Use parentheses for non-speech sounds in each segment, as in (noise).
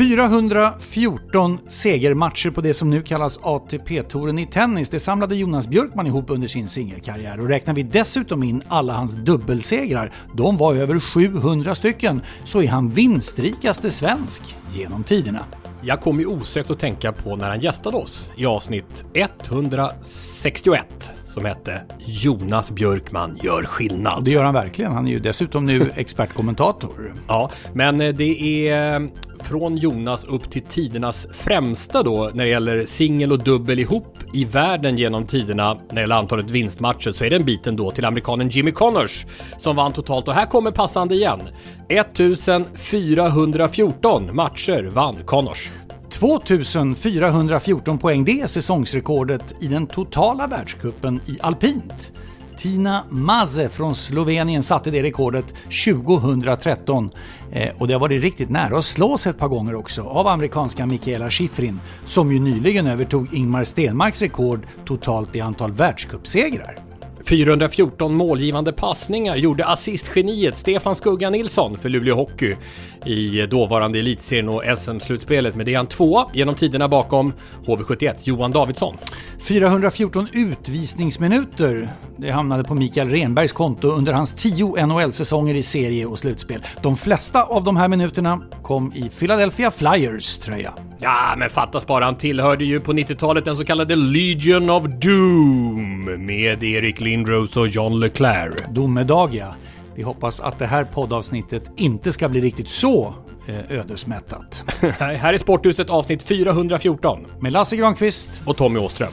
–414 segermatcher på det som nu kallas ATP-touren i tennis. Det samlade Jonas Björkman ihop under sin singelkarriär och räknar vi dessutom in alla hans dubbelsegrar, de var över 700 stycken, så är han vinstrikaste svensk genom tiderna. Jag kom ju osökt att tänka på när han gästade oss i avsnitt 161 som hette Jonas Björkman gör skillnad. Och det gör han verkligen. Han är ju dessutom nu (laughs) expertkommentator. Ja, men eh, det är eh, från Jonas upp till tidernas främsta då när det gäller singel och dubbel ihop i världen genom tiderna när det gäller antalet vinstmatcher så är det en biten då till amerikanen Jimmy Connors som vann totalt och här kommer passande igen. 1414 matcher vann Connors. 2414 poäng, det är säsongsrekordet i den totala världscupen i alpint. Tina Maze från Slovenien satte det rekordet 2013 Eh, och det har varit riktigt nära att slås ett par gånger också av amerikanska Mikaela Shiffrin som ju nyligen övertog Ingmar Stenmarks rekord totalt i antal världscupsegrar. 414 målgivande passningar gjorde assistgeniet Stefan Skugga Nilsson för Luleå Hockey i dåvarande elitserien och SM-slutspelet. Men det är han två genom tiderna bakom HV71, Johan Davidsson. 414 utvisningsminuter. Det hamnade på Mikael Renbergs konto under hans 10 NHL-säsonger i serie och slutspel. De flesta av de här minuterna kom i Philadelphia Flyers tröja. Ja, men fattas bara, han tillhörde ju på 90-talet den så kallade Legion of Doom med Erik Lindros och John Leclerc. Domedag ja. Vi hoppas att det här poddavsnittet inte ska bli riktigt så eh, ödesmättat. (laughs) här är Sporthuset avsnitt 414 Med Lasse Granqvist och Tommy Åström.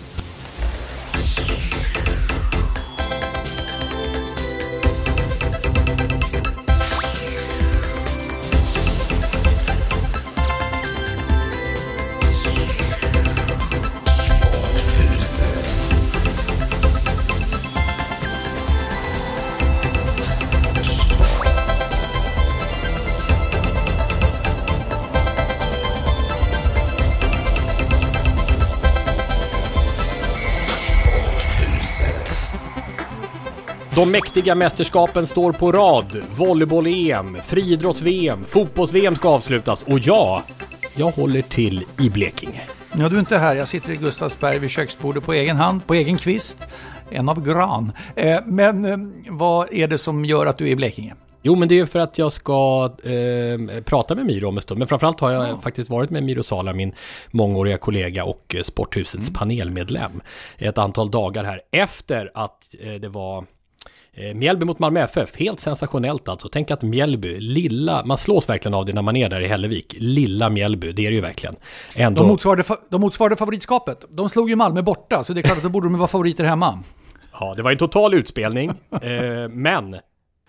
De mäktiga mästerskapen står på rad. Volleyboll-EM, friidrotts-VM, fotbolls-VM ska avslutas och ja, jag håller till i Blekinge. Ja, du är inte här. Jag sitter i Gustavsberg vid köksbordet på egen hand, på egen kvist. En av gran. Eh, men eh, vad är det som gör att du är i Blekinge? Jo, men det är för att jag ska eh, prata med Miro om en stund. Men framförallt har jag ja. faktiskt varit med Miro Sala, min mångåriga kollega och eh, Sporthusets mm. panelmedlem, ett antal dagar här efter att eh, det var Mjällby mot Malmö FF, helt sensationellt alltså. Tänk att Mjällby, lilla, man slås verkligen av det när man är där i Hällevik. Lilla Mjällby, det är det ju verkligen. Ändå... De, motsvarade, de motsvarade favoritskapet. De slog ju Malmö borta, så det är klart att då borde de vara favoriter hemma. Ja, det var en total utspelning, eh, men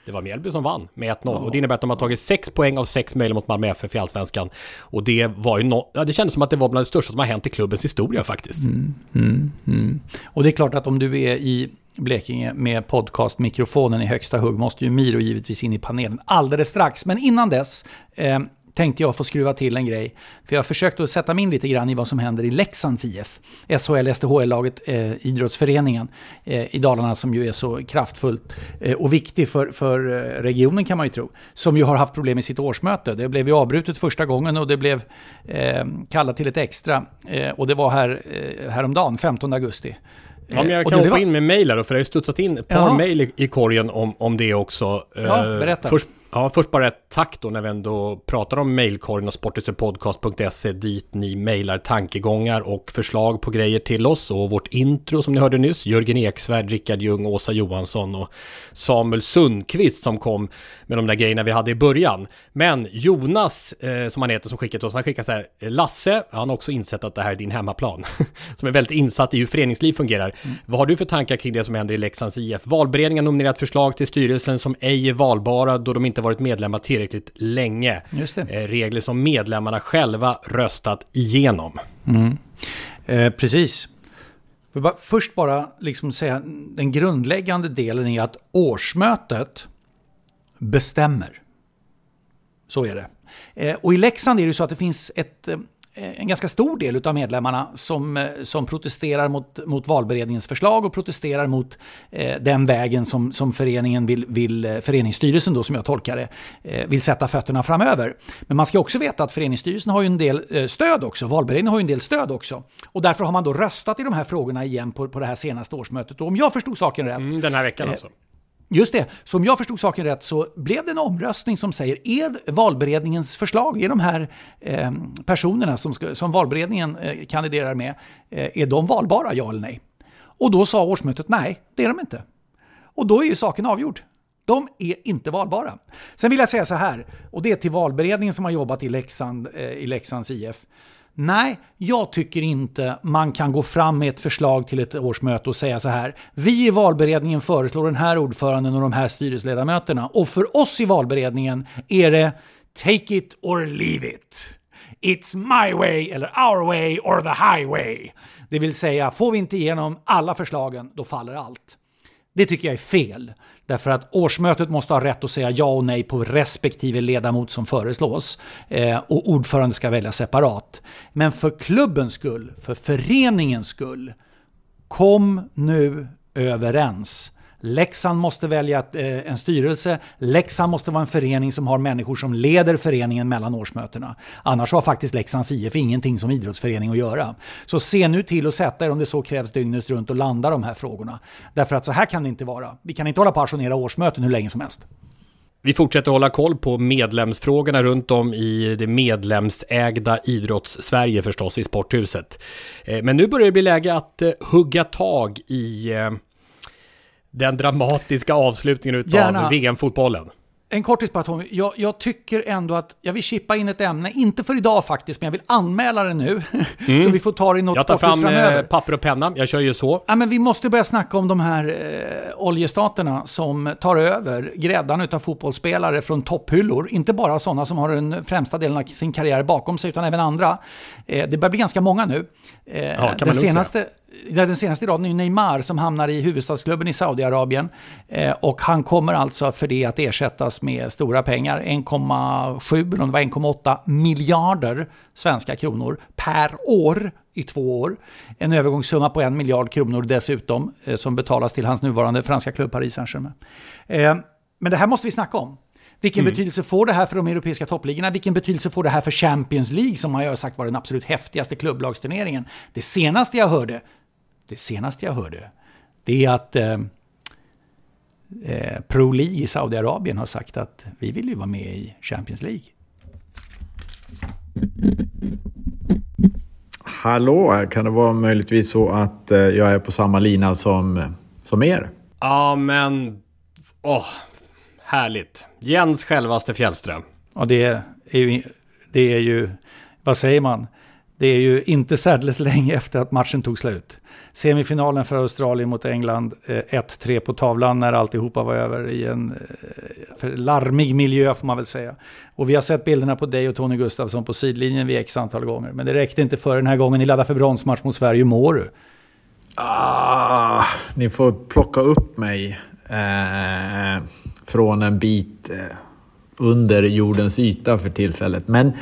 det var Mjällby som vann med 1-0 ja. och det innebär att de har tagit 6 poäng av 6 möjliga mot Malmö FF i Allsvenskan. Och det var ju no ja, det kändes som att det var bland det största som har hänt i klubbens historia faktiskt. Mm, mm, mm. Och det är klart att om du är i Blekinge med podcastmikrofonen i högsta hugg måste ju Miro givetvis in i panelen alldeles strax. Men innan dess eh, tänkte jag få skruva till en grej. För jag har försökt att sätta mig in lite grann i vad som händer i Leksands IF. SHL, SDHL-laget, eh, idrottsföreningen eh, i Dalarna som ju är så kraftfullt eh, och viktig för, för eh, regionen kan man ju tro. Som ju har haft problem med sitt årsmöte. Det blev ju avbrutet första gången och det blev eh, kallat till ett extra. Eh, och det var här, eh, häromdagen, 15 augusti. Ja, men jag Och kan hoppa var- in med mejl då, för det har ju studsat in ett par mejl i, i korgen om, om det också. Ja, Eh, berätta. Först, ja, först bara ett tack då när vi ändå pratar om mejlkorgen och sporthusetpodcast.se dit ni mejlar tankegångar och förslag på grejer till oss och vårt intro som ni hörde nyss, Jörgen Eksvärd, Rickard Ljung, Åsa Johansson och Samuel Sundqvist som kom med de där grejerna vi hade i början. Men Jonas, eh, som han heter, som skickat oss, han skickar så här, Lasse, han har också insett att det här är din hemmaplan, (laughs) som är väldigt insatt i hur föreningsliv fungerar. Vad har du för tankar kring det som händer i Leksands IF? Valberedningen har nominerat förslag till styrelsen som ej är valbara då de inte varit medlemmar tillräckligt länge. Eh, regler som medlemmarna själva röstat igenom. Eh, precis. Först bara liksom säga, den grundläggande delen är att årsmötet bestämmer. Så är det. Eh, och i Leksand är det så att det finns ett, eh, en ganska stor del av medlemmarna som, eh, som protesterar mot, mot valberedningens förslag och protesterar mot eh, den vägen som, som föreningen vill, vill, eh, föreningsstyrelsen då som jag tolkar det, eh, vill sätta fötterna framöver. Men man ska också veta att föreningsstyrelsen har ju en del eh, stöd också, valberedningen har ju en del stöd också. Och därför har man då röstat i de här frågorna igen på, på det här senaste årsmötet. Och om jag förstod saken rätt, Mm, den här veckan Eh, alltså. Just det, så om jag förstod saken rätt så blev det en omröstning som säger är valberedningens förslag, är de här eh, personerna som, ska, som valberedningen eh, kandiderar med, eh, är de valbara ja eller nej? Och då sa årsmötet nej, det är de inte. Och då är ju saken avgjord. De är inte valbara. Sen vill jag säga så här, och det är till valberedningen som har jobbat i, Leksand, eh, i Leksands IF. Nej, jag tycker inte man kan gå fram med ett förslag till ett årsmöte och säga så här. Vi i valberedningen föreslår den här ordföranden och de här styrelseledamöterna. Och för oss i valberedningen är det take it or leave it. It's my way eller our way or the highway. Det vill säga, får vi inte igenom alla förslagen, då faller allt. Det tycker jag är fel. Därför att årsmötet måste ha rätt att säga ja och nej på respektive ledamot som föreslås. Eh, och ordförande ska väljas separat. Men för klubbens skull, för föreningens skull, kom nu överens. Leksand måste välja eh, en styrelse. Leksand måste vara en förening som har människor som leder föreningen mellan årsmötena. Annars har faktiskt Leksands IF ingenting som idrottsförening att göra. Så se nu till att sätta er om det så krävs dygnet runt och landa de här frågorna. Därför att så här kan det inte vara. Vi kan inte hålla på att ajournera årsmöten hur länge som helst. Vi fortsätter hålla koll på medlemsfrågorna runt om i det medlemsägda idrotts-Sverige förstås i Sporthuset. Eh, men nu börjar det bli läge att eh, hugga tag i den dramatiska avslutningen utav. VM-fotbollen. En kortis bara Tommy. Jag, jag tycker ändå att jag vill chippa in ett ämne, inte för idag faktiskt, men jag vill anmäla det nu. (laughs) så vi får ta det i något Jag tar fram framöver. eh, papper och penna, jag kör ju så. Ja, men vi måste börja snacka om de här eh, oljestaterna som tar över gräddan utav fotbollsspelare från topphyllor. Inte bara sådana som har den främsta delen av sin karriär bakom sig, utan även andra. Eh, det börjar bli ganska många nu. Eh, kan man den, senaste, ja, den senaste raden är Neymar som hamnar i huvudstadsklubben i Saudiarabien. Eh, och han kommer alltså för det att ersättas med stora pengar. 1,7 eller om det var 1,8 miljarder svenska kronor per år i två år. En övergångssumma på en miljard kronor dessutom eh, som betalas till hans nuvarande franska klubb Paris Saint-Germain. Eh, men det här måste vi snacka om. Vilken betydelse får det här för de europeiska toppligorna? Vilken betydelse får det här för Champions League som har jag sagt var den absolut häftigaste klubblagsturneringen? Det senaste jag hörde, det senaste jag hörde, det är att eh, eh, Pro League i Saudiarabien har sagt att vi vill ju vara med i Champions League. Hallå, kan det vara möjligtvis så att eh, jag är på samma lina som, som er? Ja, men... Åh, härligt. Jens självaste Fjällström. Ja, det är ju, det är ju, vad säger man? Det är ju inte särdeles länge efter att matchen tog slut. Semifinalen för Australien mot England, eh, 1-3 på tavlan när alltihopa var över i en eh, larmig miljö får man väl säga. Och vi har sett bilderna på dig och Tony Gustafsson på sidlinjen vid x antal gånger. Men det räckte inte för den här gången. Ni laddar för bronsmatch mot Sverige. Hur mår du? Ah, ni får plocka upp mig eh, från en bit eh, under jordens yta för tillfället. Men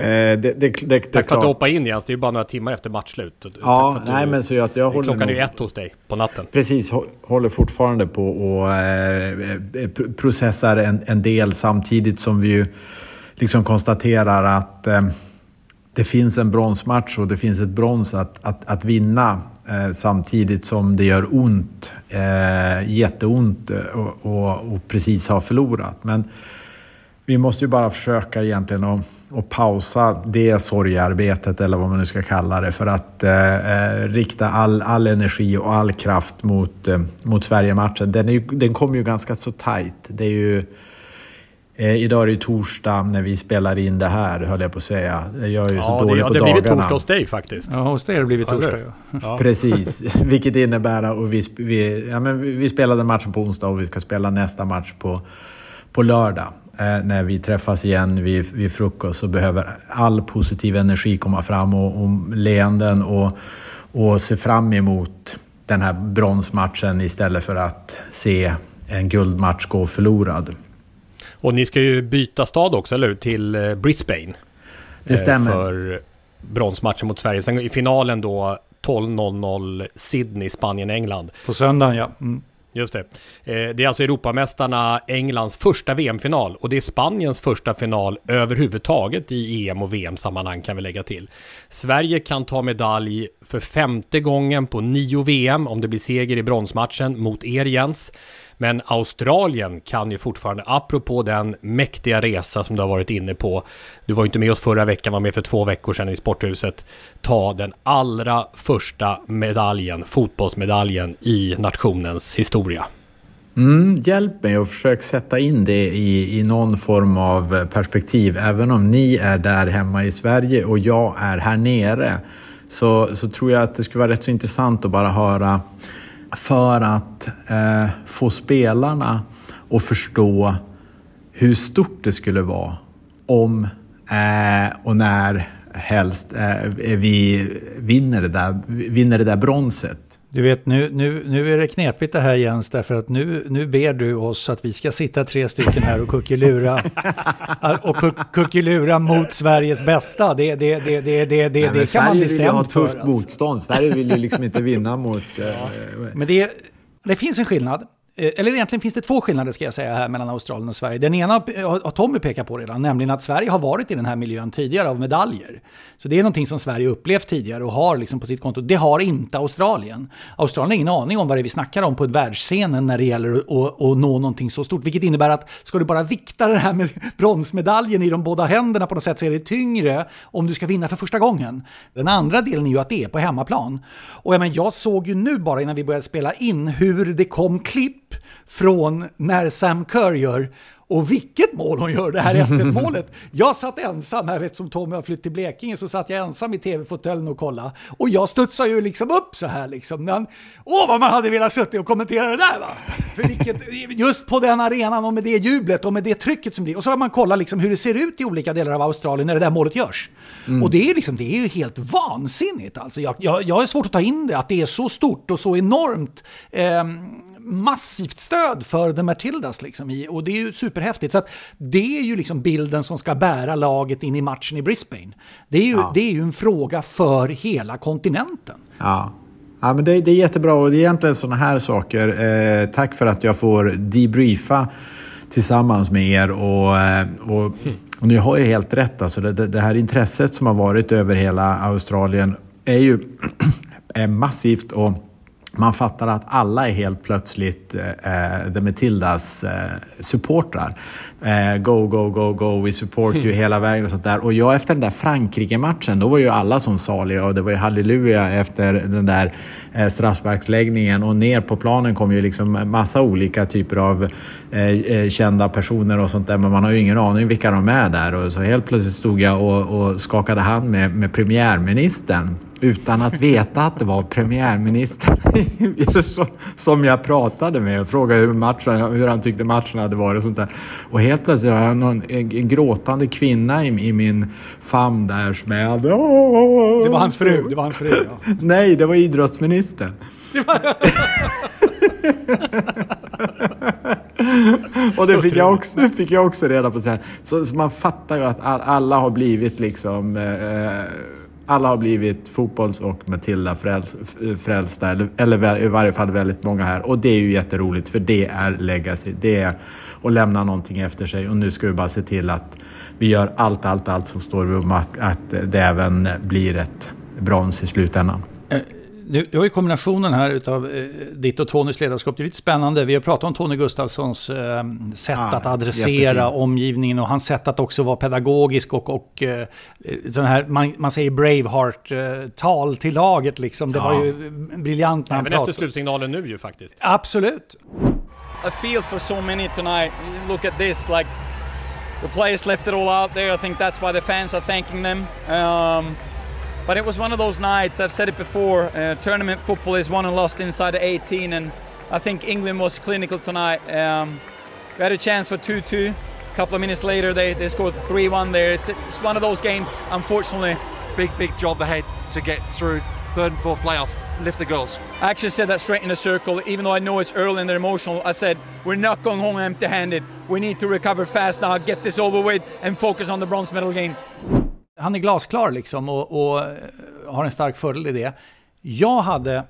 eh, det, det, det, det är Tack för att du klart. hoppade in Jens, det är ju bara några timmar efter matchslut. Tack Ja, att du- nej men så att jag håller Klockan är ju nog- ett hos dig på natten. Precis, hå- håller fortfarande på och eh, eh, pr- processar en, en del samtidigt som vi ju liksom konstaterar att eh, det finns en bronsmatch och det finns ett brons att, att, att vinna Eh, samtidigt som det gör ont, eh, jätteont och, och, och precis har förlorat. Men vi måste ju bara försöka egentligen att, att pausa det sorgearbetet eller vad man nu ska kalla det för att eh, rikta all, all energi och all kraft mot, eh, mot Sverige-matchen. Den, den kommer ju ganska så tajt. Det är ju Eh, idag är det ju torsdag när vi spelar in det här, höll jag på att säga. Jag är ju ja, så dålig det, ja, på dagarna. Det har blivit torsdag hos dig faktiskt. Ja, hos dig har det blivit torsdag. Ja. Precis, (laughs) vilket innebär att vi, vi, ja, men vi spelade matchen på onsdag och vi ska spela nästa match på, på lördag. Eh, när vi träffas igen vid, vid frukost så behöver all positiv energi komma fram och, och leenden och, och se fram emot den här bronsmatchen istället för att se en guldmatch gå förlorad. Och ni ska ju byta stad också, eller hur? Till eh, Brisbane. Det stämmer. För bronsmatchen mot Sverige. Sen i finalen då 12.00 Sydney, Spanien, England. På söndagen ja. Mm. Just det. Eh, det är alltså Europamästarna Englands första VM-final och det är Spaniens första final överhuvudtaget i EM och VM-sammanhang kan vi lägga till. Sverige kan ta medalj för femte gången på nio VM om det blir seger i bronsmatchen mot er Jens. Men Australien kan ju fortfarande, apropå den mäktiga resa som du har varit inne på, du var ju inte med oss förra veckan, var med för två veckor sedan i Sporthuset, ta den allra första medaljen, fotbollsmedaljen i nationens historia. Mm, hjälp mig och försök sätta in det i, i någon form av perspektiv. Även om ni är där hemma i Sverige och jag är här nere så, så tror jag att det skulle vara rätt så intressant att bara höra för att eh, få spelarna att förstå hur stort det skulle vara om eh, och när helst eh, vi vinner det, där, vinner det där bronset. Du vet, nu, nu, nu är det knepigt det här Jens, därför att nu, nu ber du oss att vi ska sitta tre stycken här och kuckelura. (laughs) och kuckelura mot Sveriges bästa. Det, det, det, det, det, det, Nej, det kan man bestämt för. Sverige vill ju ha tufft alltså. motstånd. Sverige vill ju liksom inte vinna mot... Ja. Eh, Men det, det finns en skillnad. Eh, eller egentligen finns det två skillnader ska jag säga här mellan Australien och Sverige. Den ena har Tommy pekat på redan, nämligen att Sverige har varit i den här miljön tidigare av medaljer. Så det är någonting som Sverige upplevt tidigare och har liksom på sitt konto. Det har inte Australien. Australien har ingen aning om vad det är vi snackar om på världsscenen när det gäller att, att nå någonting så stort. Vilket innebär att ska du bara vikta det här med (laughs) bronsmedaljen i de båda händerna på något sätt så är det tyngre om du ska vinna för första gången. Den andra delen är ju att det är på hemmaplan. Och jag, men, jag såg ju nu bara innan vi började spela in hur det kom klipp från när Sam Kerr gör och vilket mål hon gör, det här (laughs) 1 målet. Jag satt ensam här, eftersom Tommy har flytt till Blekinge, så satt jag ensam i tv-fåtöljen och kollade. Och jag studsade ju liksom upp så här liksom. Men, åh, vad man hade velat sitta och kommentera det där va! För vilket, just på den arenan och med det jublet och med det trycket som blir. Och så har man kollat liksom hur det ser ut i olika delar av Australien när det där målet görs. Mm. Och det är, liksom, det är ju helt vansinnigt alltså. Jag, jag, jag svårt att ta in det, att det är så stort och så enormt. Eh, massivt stöd för The Matildas liksom i, och det är ju superhäftigt. Så att det är ju liksom bilden som ska bära laget in i matchen i Brisbane. Det är ju, ja. det är ju en fråga för hela kontinenten. Ja. Ja, men det, det är jättebra och det är egentligen sådana här saker. Eh, tack för att jag får debriefa tillsammans med er och, eh, och, och ni har ju helt rätt. Alltså det, det här intresset som har varit över hela Australien är ju (clears throat) är massivt och man fattar att alla är helt plötsligt eh, The Matildas eh, supportrar. Eh, go, go, go, go, we support you (laughs) hela vägen och sånt där. Och jag efter den där Frankrike-matchen, då var ju alla som saliga och det var ju halleluja efter den där eh, straffsparksläggningen och ner på planen kom ju liksom massa olika typer av eh, eh, kända personer och sånt där, men man har ju ingen aning vilka de är där. Och så helt plötsligt stod jag och, och skakade hand med, med premiärministern utan att veta att det var premiärministern (laughs) som jag pratade med och frågade hur, matchen, hur han tyckte matchen hade varit och sånt där. Och helt plötsligt har jag någon, en, en gråtande kvinna i, i, min famn där som är... Det var hans fru? Det var hans fru ja. (laughs) Nej, det var idrottsministern. (laughs) och det fick jag, också, fick jag också reda på sen. Så, så man fattar ju att alla har blivit liksom... Eh, alla har blivit fotbolls och Matilda-frälsta, eller, eller i varje fall väldigt många här. Och det är ju jätteroligt för det är legacy. Det är att lämna någonting efter sig och nu ska vi bara se till att vi gör allt, allt, allt som står om att, att det även blir ett brons i slutändan. Eh, du, du har ju kombinationen här utav eh, ditt och Tonys ledarskap. Det är lite spännande. Vi har pratat om Tony Gustafssons eh, sätt Ja, att adressera jättefin. omgivningen och hans sätt att också vara pedagogisk och, och eh, sån här, man, man säger Braveheart-tal till laget liksom. Det var ju briljant när han Även efter pratade. slutsignalen nu ju faktiskt. Absolut. I feel for so many tonight. Look at this, like the players left it all out there. I think that's why the fans are thanking them. Um, but it was one of those nights. I've said it before. Uh, tournament football is won and lost inside the 18, and I think England was clinical tonight. Um, we had a chance for 2-2. A couple of minutes later, they, they scored 3-1 there. It's, it's one of those games, unfortunately. big, big job ahead to get through third and fourth playoff. Lift the girls. I actually said that straight in the circle, even though I know it's early and they're emotional. I said, we're not going home empty handed. We need to recover fast now, get this over with, and focus on the bronze medal game. Han är glasklar liksom och, och eh, har en stark fördel i det. Jag hade,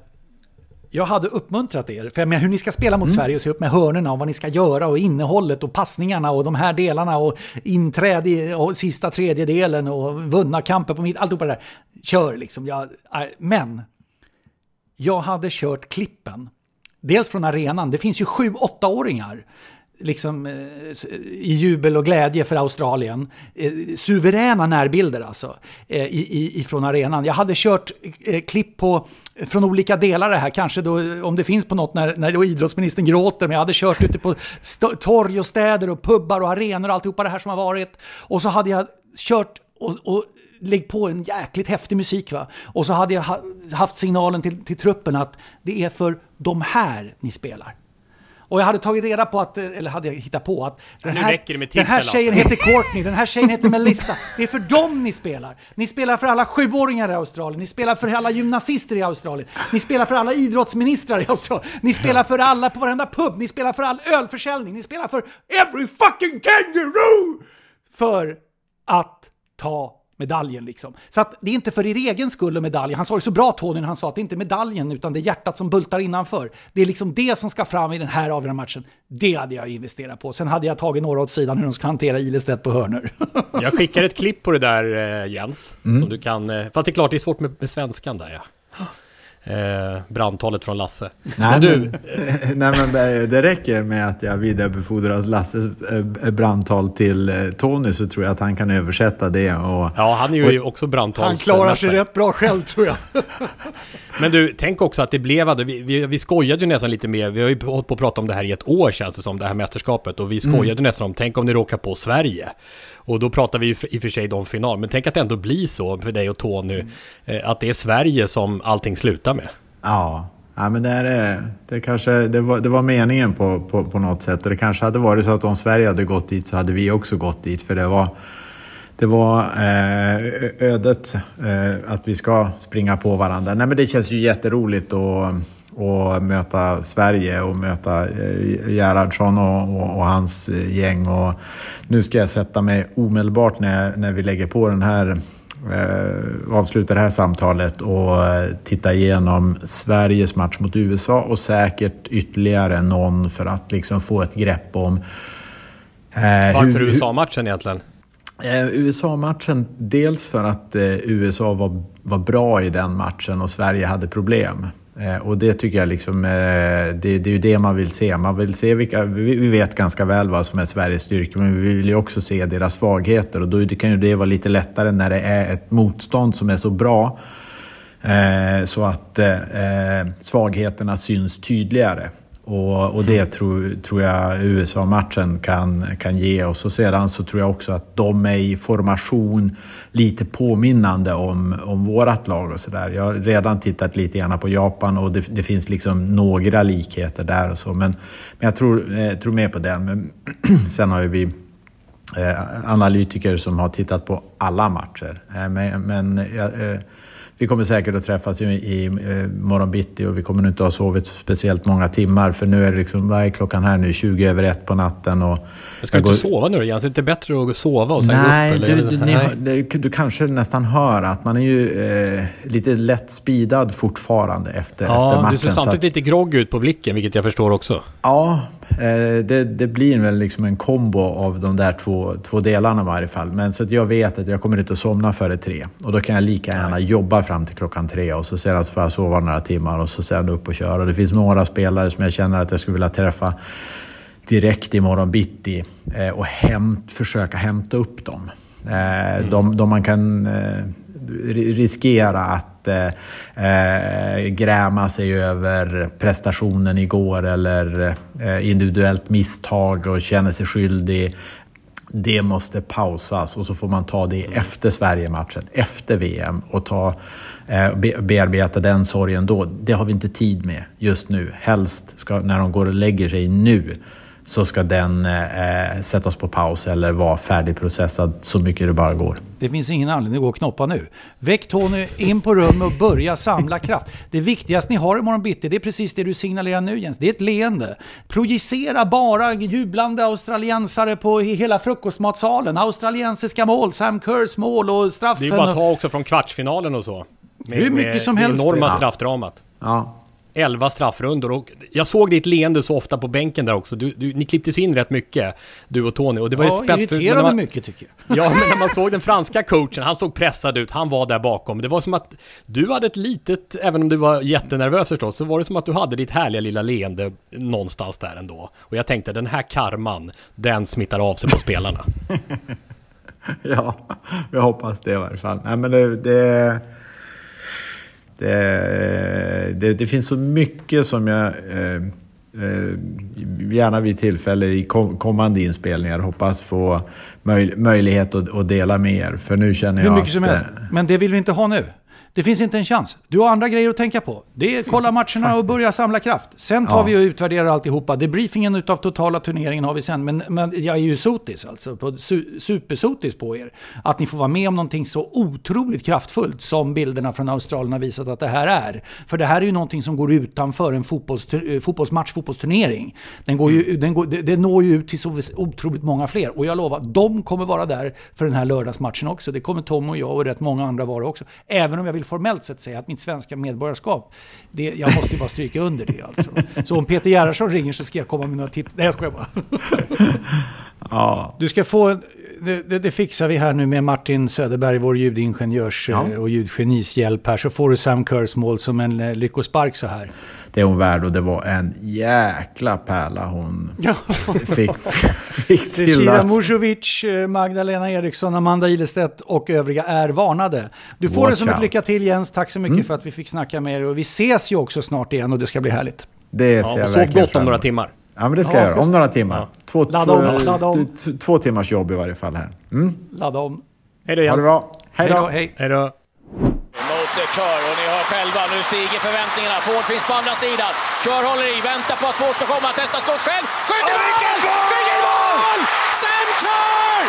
jag hade uppmuntrat er, för jag menar hur ni ska spela mot Sverige och se upp med hörnorna och vad ni ska göra och innehållet och passningarna och de här delarna och inträde i och sista tredjedelen och vunna kamper på mitt, alltihopa det där. Kör liksom. Jag, äh, men jag hade kört klippen. Dels från arenan, det finns ju sju, åttaåringar liksom, eh, i jubel och glädje för Australien. Eh, suveräna närbilder alltså, eh, i, ifrån arenan. Jag hade kört klipp på, från olika delar det här, kanske då, om det finns på något när, när då idrottsministern gråter, men jag hade kört ute på torg och städer och pubbar och arenor och alltihopa det här som har varit. Och så hade jag kört och, och lägg på en jäkligt häftig musik va. Och så hade jag haft signalen till, till truppen att det är för de här ni spelar. Och jag hade tagit reda på att, eller hade jag hittat på att den nu här, med den här tjejen Lasse. heter Courtney, den här tjejen heter Melissa. Det är för dem ni spelar. Ni spelar för alla sjuåringar i Australien, ni spelar för alla gymnasister i Australien, ni spelar för alla idrottsministrar i Australien, ni spelar för alla på varenda pub, ni spelar för all ölförsäljning, ni spelar för every fucking kangaroo! För att ta medaljen liksom. Så att det är inte för er egen skull och medaljen. Han sa det så bra Tony när han sa att det inte är medaljen utan det är hjärtat som bultar innanför. Det är liksom det som ska fram i den här avgörande matchen. Det hade jag investerat på. Sen hade jag tagit några åt sidan hur de ska hantera Ilestedt på hörnor. Jag skickar ett klipp på det där eh, Jens, som du kan... eh, Fast det är klart, det är svårt med, med svenskan där ja. Eh, brandtalet från Lasse. Nej, Men du, (laughs) nej, men det- det räcker med att jag vidarebefordrar Lasses eh, brandtal till eh, Tony så tror jag att han kan översätta det. Och, ja han är ju också Han brandtals... klarar sig rätt bra själv tror jag. (laughs) Men du, tänk också att det blev, vi, vi, vi skojade ju nästan lite mer, vi har ju hållit på att prata om det här i ett år känns det som, det här mästerskapet. Och vi skojade nästan om, tänk om ni råkar på Sverige. Och då pratar vi ju i och för sig om final, men tänk att det ändå blir så för dig och Tony, eh, att det är Sverige som allting slutar med. Ja, ja men det, är, det, kanske, det, var, det var meningen på, på, på något sätt. Och det kanske hade varit så att om Sverige hade gått dit så hade vi också gått dit. För det var, det var eh, ödet eh, att vi ska springa på varandra. Nej, men det känns ju jätteroligt att, att möta Sverige och möta eh, Gerhardsson och, och, och hans eh, gäng. Och nu ska jag sätta mig omedelbart när, när vi lägger på den här eh, avsluta det här samtalet och eh, titta igenom Sveriges match mot USA och säkert ytterligare någon för att liksom få ett grepp om eh, Varför USA-matchen egentligen? Eh, USA-matchen, dels för att eh, USA var, var bra i den matchen och Sverige hade problem. Eh, och det tycker jag liksom, eh, det, det är ju det man vill se. Man vill se vilka, vi, vet ganska väl vad som är Sveriges styrka, men vi vill ju också se deras svagheter. Och då kan ju det vara lite lättare när det är ett motstånd som är så bra. Eh, så att svagheterna syns tydligare. Och, och det tror, tror jag USA-matchen kan, kan ge oss. Och sedan så tror jag också att de är i formation lite påminnande om, om vårat lag och sådär. Jag har redan tittat lite grann på Japan och det, det finns liksom några likheter där och så. Men, men jag tror, eh, tror mer på den. Men (clears throat) sen har ju vi eh, analytiker som har tittat på alla matcher. Eh, men men eh, vi kommer säkert att träffas i, i eh, morgon bitti och vi kommer inte ha sovit speciellt många timmar för nu är det liksom, vad är klockan här nu? 20 över ett på natten och... Men ska du inte går- sova nu då Jens? Är det inte bättre att sova och sen Nej, gå upp? Eller? du, du, Nej. du kanske nästan hör att man är ju eh, lite lätt speedad fortfarande efter, efter Ja, matchen. du ser samtidigt att- lite grogg ut på blicken, vilket jag förstår också. Ja, det, det, blir väl liksom en kombo av de där två, två delarna i varje fall. Men så att jag vet att jag kommer inte att somna före tre. Och då kan jag lika gärna jobba fram till klockan tre och så sedan får jag sova några timmar och så sedan upp och köra. Och det finns några spelare som jag känner att jag skulle vilja träffa direkt imorgon bitti eh, och hämt, försöka hämta upp dem. Eh, mm. De, de man kan eh, riskera att eh, gräma sig över prestationen igår eller eh, individuellt misstag och känna sig skyldig. Det måste pausas och så får man ta det mm. efter Sverige-matchen, efter VM och ta, eh, bearbeta den sorgen då. Det har vi inte tid med just nu. Helst ska, när de går och lägger sig nu så ska den eh, sättas på paus eller vara färdigprocessad så mycket det bara går. Det finns ingen anledning att gå och knoppa nu. Väck Tony in på rummet och börja samla kraft. Det viktigaste ni har imorgon bitti, det är precis det du signalerar nu Jens. Det är ett leende. Projicera bara jublande australiensare på hela frukostmatsalen. Australiensiska mål, Sam Kerrs mål och straffen. Det är bara att ta också från kvartsfinalen och så. Med, Hur mycket med som helst. Det enorma straffdramat. Ja. 11 straffrundor och jag såg ditt leende så ofta på bänken där också. Du, du, ni klipptes in rätt mycket, du och Tony. Och det var ja, ett spett irriterade man, mycket tycker jag. Ja, men när man såg den franska coachen, han såg pressad ut, han var där bakom. Det var som att du hade ett litet, även om du var jättenervös förstås, så var det som att du hade ditt härliga lilla leende någonstans där ändå. Och jag tänkte, den här karman, den smittar av sig på spelarna. (laughs) ja, jag hoppas det i varje fall. Nej, men det... det det, det, det, finns så mycket som jag eh, eh, gärna vid tillfälle i kommande inspelningar hoppas få möj, möjlighet att, att, dela med er. För nu känner jag Hur mycket att, som helst. Men det vill vi inte ha nu. Det finns inte en chans. Du har andra grejer att tänka på. Det är kolla matcherna och börja samla kraft. Sen tar ja. vi och utvärderar alltihopa. Debriefingen av totala turneringen har vi sen. Men, men jag är ju sotis alltså. På, su, supersotis på er. Att ni får vara med om någonting så otroligt kraftfullt som bilderna från Australien har visat att det här är. För det här är ju någonting som går utanför en fotbolls, fotbollsmatch, fotbollsturnering. Den, går ju, den går, det, det når ju ut till så otroligt många fler. Och jag lovar, de kommer vara där för den här lördagsmatchen också. Det kommer Tom och jag och rätt många andra vara också. Även om jag vill formellt sett säga att mitt svenska medborgarskap, det, jag måste ju bara stryka under det alltså. Så om Peter Gerhardsson ringer så ska jag komma med några tips. Nej, jag skojar bara. Ja. Du ska få, det, det, det, fixar vi här nu med Martin Söderberg, vår ljudingenjörs ja. Eh, och ljudgenis hjälp här. Så får du Sam Kerrs mål som en eh, lyckospark så här det är hon värd och det var en jäkla pärla hon (laughs) fick, fick till Kira Musovic, eh, Magdalena Eriksson, Amanda Ilestedt och övriga är varnade. Du får Watch det som out. ett lycka till Jens. Tack så mycket mm. för att vi fick snacka med er. Och vi ses ju också snart igen och det ska bli härligt. Det ser ja, jag verkligen Sov gott om några timmar. Ja, men det ska ja, jag göra. Om några timmar. Ja. Två, ladda om, ladda om. två timmars jobb i varje fall här. Mm. Ladda om. Hej då Jens. Ha det bra. Hej då. Hej då. Kör och ni hör själva, nu stiger förväntningarna. Ford finns på andra sidan. Kör håller i, väntar på att Ford ska komma, testar skott själv. Skjuter, vilken, vilken mål! Sam Kerr!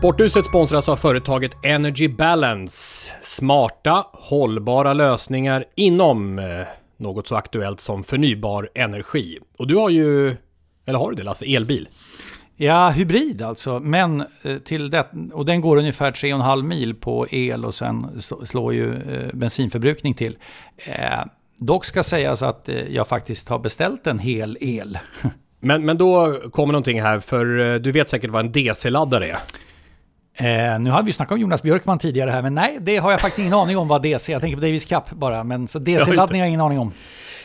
Sporthuset sponsras av företaget Energy Balance. Smarta, hållbara lösningar inom eh, något så aktuellt som förnybar energi. Och du har ju, eller har du det Lasse, elbil? Ja, hybrid alltså. Men eh, till det, och den går ungefär 3,5 mil på el och sen slår ju eh, bensinförbrukning till. Dock ska sägas att jag faktiskt har beställt en hel el. (laughs) Men, men då kommer någonting här, för du vet säkert vad en DC-laddare är? Eh, nu hade vi snackat om Jonas Björkman tidigare här, men nej, det har jag faktiskt ingen aning om vad DC, jag tänker på Davis Cup bara, men så (laughs) DC-laddning har jag ingen aning om.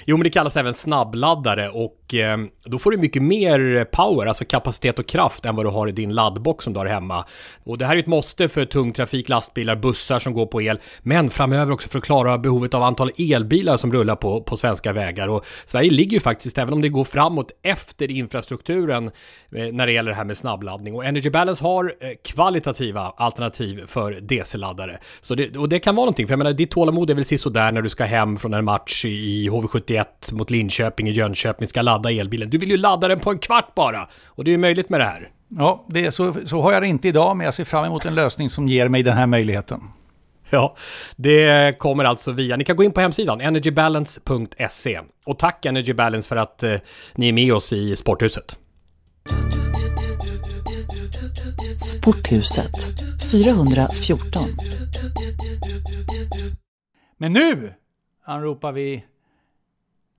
Jo, men det kallas även snabbladdare och eh, då får du mycket mer power, alltså kapacitet och kraft än vad du har i din laddbox som du har hemma. Och det här är ett måste för tung trafik, lastbilar, bussar som går på el, men framöver också för att klara behovet av antal elbilar som rullar på, på svenska vägar. Och Sverige ligger ju faktiskt, även om det går framåt, efter infrastrukturen eh, när det gäller det här med snabbladdning. Och Energy Balance har eh, kvalitativa alternativ för DC-laddare. Så det, och det kan vara någonting, för jag menar, ditt tålamod är väl sisådär när du ska hem från en match i HV71 mot Linköping i Jönköping ska ladda elbilen. Du vill ju ladda den på en kvart bara! Och det är ju möjligt med det här. Ja, det är så, så har jag det inte idag, men jag ser fram emot en lösning som ger mig den här möjligheten. Ja, det kommer alltså via, ni kan gå in på hemsidan energybalance.se. Och tack Energy Balance för att eh, ni är med oss i Sporthuset. Sporthuset 414. Men nu anropar vi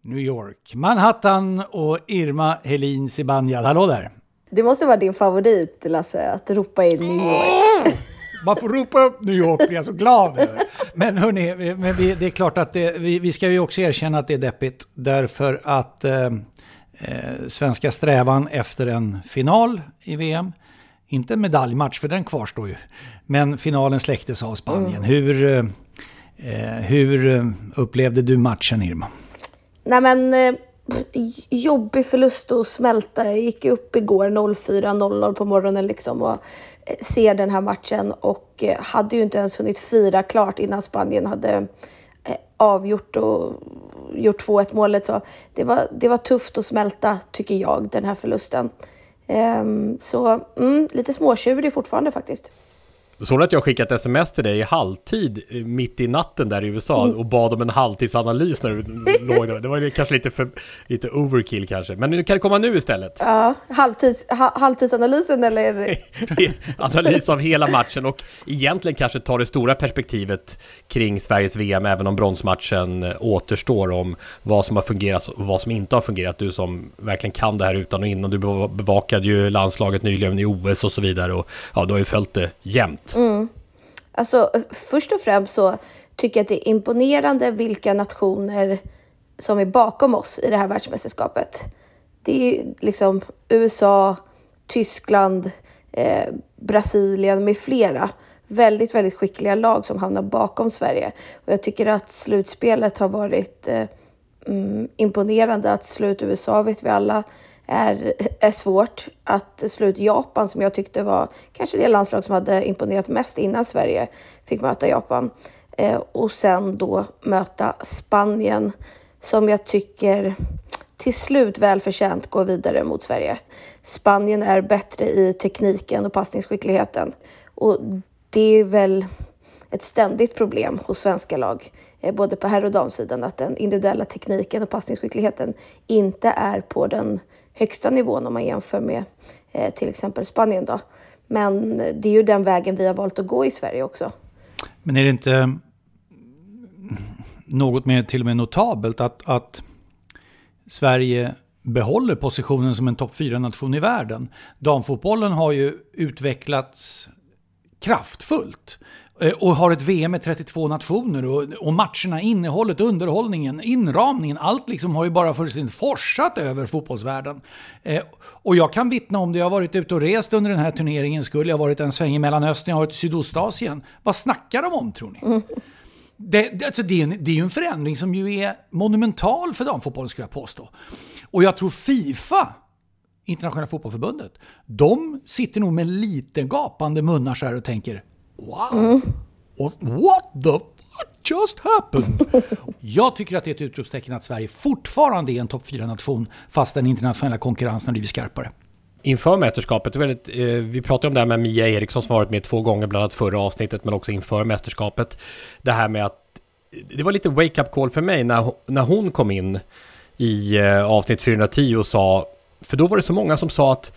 New York, Manhattan och Irma Helin Zibanejad. Hallå där! Det måste vara din favorit, Lasse, att ropa in New York. Man får ropa upp New York, blir jag så glad över. Men hörni, men vi, det är klart att det, vi, vi, ska ju också erkänna att det är deppigt. Därför att eh, eh, svenska strävan efter en final i VM, inte en medaljmatch för den kvarstår ju, men finalen släcktes av Spanien. Mm. Hur, eh, eh hur eh, upplevde du matchen Irma? Nej men eh, jobbig förlust att smälta. Jag gick upp igår 04.00 på morgonen liksom och eh, ser den här matchen och eh, hade ju inte ens hunnit fira klart innan Spanien hade eh, avgjort och gjort 2-1 målet. Så det var, det var tufft att smälta, tycker jag, den här förlusten. Um, så mm, lite småtjurig fortfarande faktiskt. Såg du att jag skickat sms till dig i halvtid eh, mitt i natten där i USA mm. och bad om en halvtidsanalys när du (laughs) låg där? Det var kanske lite, för, lite overkill kanske. Men nu kan det komma nu istället. Ja, halvtids, ha, halvtidsanalysen eller? (laughs) Analys av hela matchen och egentligen kanske ta det stora perspektivet kring Sveriges VM även om bronsmatchen återstår om vad som har fungerat och vad som inte har fungerat. Du som verkligen kan det här utan och innan. Du bevakade ju landslaget nyligen i OS och så vidare och ja, du har ju följt det jämt. Mm. Alltså, först och främst så tycker jag att det är imponerande vilka nationer som är bakom oss i det här världsmästerskapet. Det är liksom USA, Tyskland, eh, Brasilien med flera. Väldigt, väldigt skickliga lag som hamnar bakom Sverige. Och jag tycker att slutspelet har varit eh, mm, imponerande. Att slå ut USA vet vi alla är, är svårt. Att slå ut Japan som jag tyckte var kanske det landslag som hade imponerat mest innan Sverige fick möta Japan. Eh, och sen då möta Spanien som jag tycker till slut välförtjänt går vidare mot Sverige. Spanien är bättre i tekniken och passningsskickligheten. Och det är väl ett ständigt problem hos svenska lag, eh, både på herr och damsidan, att den individuella tekniken och passningsskickligheten inte är på den högsta nivån om man jämför med eh, till exempel Spanien. Då. Men det är ju den vägen vi har valt att gå i Sverige också. Men är det inte mm, något mer till och med notabelt att, att Sverige behåller positionen som en topp 4-nation i världen. Damfotbollen har ju utvecklats kraftfullt. Eh, och har ett VM med 32 nationer och, och matcherna, innehållet, underhållningen, inramningen, allt liksom har ju bara fullständigt forsat över fotbollsvärlden. Eh, och jag kan vittna om det, jag har varit ute och rest under den här turneringen skull, jag har varit en sväng i Mellanöstern, jag har varit i Sydostasien. Vad snackar de om tror ni? Mm. Det, alltså det, är en, det är ju en förändring som ju är monumental för damfotbollen skulle jag påstå. Och jag tror Fifa Internationella fotbollförbundet, de sitter nog med lite gapande munnar så här och tänker Wow! Mm. What the fuck just happened? (laughs) Jag tycker att det är ett utropstecken att Sverige fortfarande är en topp 4-nation fast den internationella konkurrensen har blivit skarpare. Inför mästerskapet, väldigt, eh, vi pratade om det här med Mia Eriksson som varit med två gånger, bland annat förra avsnittet, men också inför mästerskapet. Det här med att det var lite wake-up call för mig när, när hon kom in i eh, avsnitt 410 och sa, för då var det så många som sa att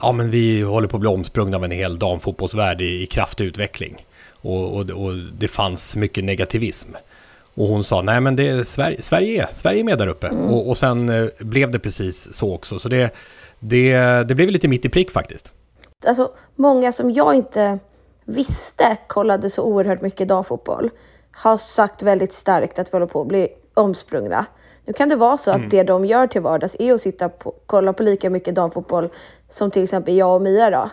ja men vi håller på att bli omsprungna av en hel damfotbollsvärld i, i kraftig utveckling. Och, och, och, det fanns mycket negativism. Och hon sa, nej men det är Sverige, Sverige, är, Sverige är med där uppe. Mm. Och, och sen eh, blev det precis så också. Så det, det, det blev lite mitt i prick faktiskt. Alltså många som jag inte visste kollade så oerhört mycket damfotboll har sagt väldigt starkt att vi håller på att bli omsprungna. Nu kan det vara så att mm. det de gör till vardags är att sitta och kolla på lika mycket damfotboll som till exempel jag och Mia då.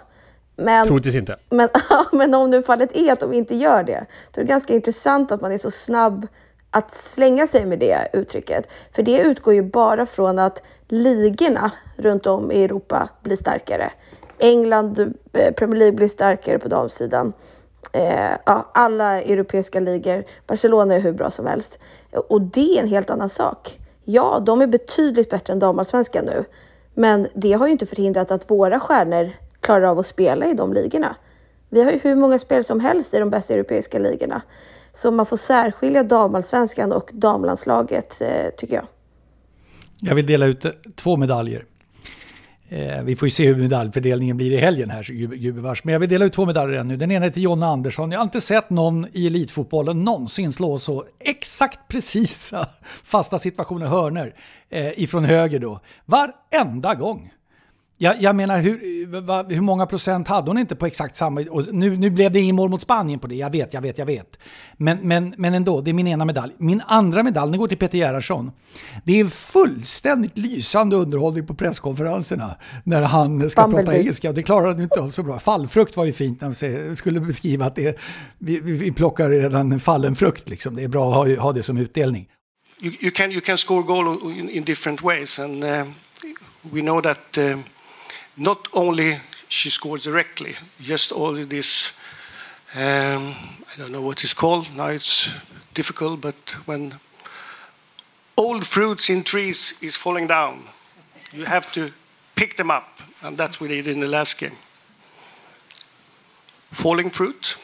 Men, Troligtvis inte. (laughs) Men, (laughs) men om nu fallet är att de inte gör det, då är det ganska intressant att man är så snabb att slänga sig med det uttrycket. För det utgår ju bara från att ligorna runt om i Europa blir starkare. England, eh, Premier League blir starkare på damsidan. Eh, ja, alla europeiska ligor. Barcelona är hur bra som helst. Och det är en helt annan sak. Ja, de är betydligt bättre än damallsvenskan nu. Men det har ju inte förhindrat att våra stjärnor klarar av att spela i de ligorna. Vi har ju hur många spel som helst i de bästa europeiska ligorna. Så man får särskilja damallsvenskan och damlandslaget, eh, tycker jag. Jag vill dela ut eh, två medaljer. Eh, vi får ju se hur medaljfördelningen blir i helgen här, gubevars. Men jag vill dela ut två medaljer ännu. Den ena heter Jonna Andersson. Jag har inte sett någon i elitfotbollen någonsin slå så exakt precisa (laughs) fasta situationer, hörner, eh, ifrån höger då. Varenda gång. Jag, jag menar, hur, va, hur många procent hade hon inte på exakt samma... Och nu, nu blev det ingen mål mot Spanien på det, jag vet, jag vet, jag vet. Men, men, men ändå, det är min ena medalj. Min andra medalj, den går till Peter Gerhardsson. Det är fullständigt lysande underhållning på presskonferenserna när han ska Bumblebee. prata engelska. Det klarar han inte av så bra. Fallfrukt var ju fint när vi skulle beskriva att det, vi, vi plockar redan en fallen frukt. Liksom. Det är bra att ha, ha det som utdelning. You, you, can, you can score goal in, in different ways and uh, we know that uh, not only she scores directly, just all this, um, I don't know what it's called, now it's difficult, but when old fruits in trees is falling down, you have to pick them up, and that's what they did in the last game. Falling fruit,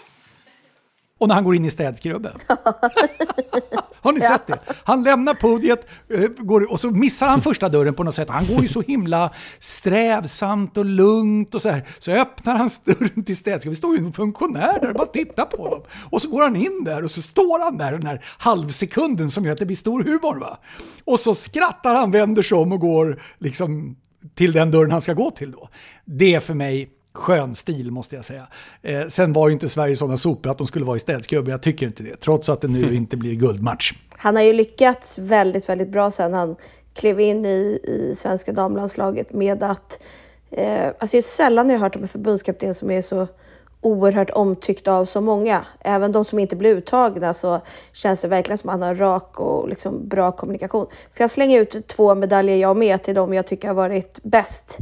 och när han går in i städskrubben. (laughs) Har ni sett det? Han lämnar podiet eh, går, och så missar han första dörren på något sätt. Han går ju så himla strävsamt och lugnt och så här. Så öppnar han dörren till städskrubben. Det står ju en funktionär där och bara tittar på honom. Och så går han in där och så står han där den här halvsekunden som gör att det blir stor humor. Va? Och så skrattar han, vänder sig om och går liksom till den dörren han ska gå till då. Det är för mig skön stil måste jag säga. Eh, sen var ju inte Sverige sådana sopor att de skulle vara i städskrubb, jag tycker inte det. Trots att det nu (laughs) inte blir guldmatch. Han har ju lyckats väldigt, väldigt bra sen han klev in i, i svenska damlandslaget med att... Eh, alltså det är sällan jag har hört om en förbundskapten som är så oerhört omtyckt av så många. Även de som inte blir uttagna så känns det verkligen som att han har rak och liksom bra kommunikation. För jag slänger ut två medaljer jag med till dem jag tycker har varit bäst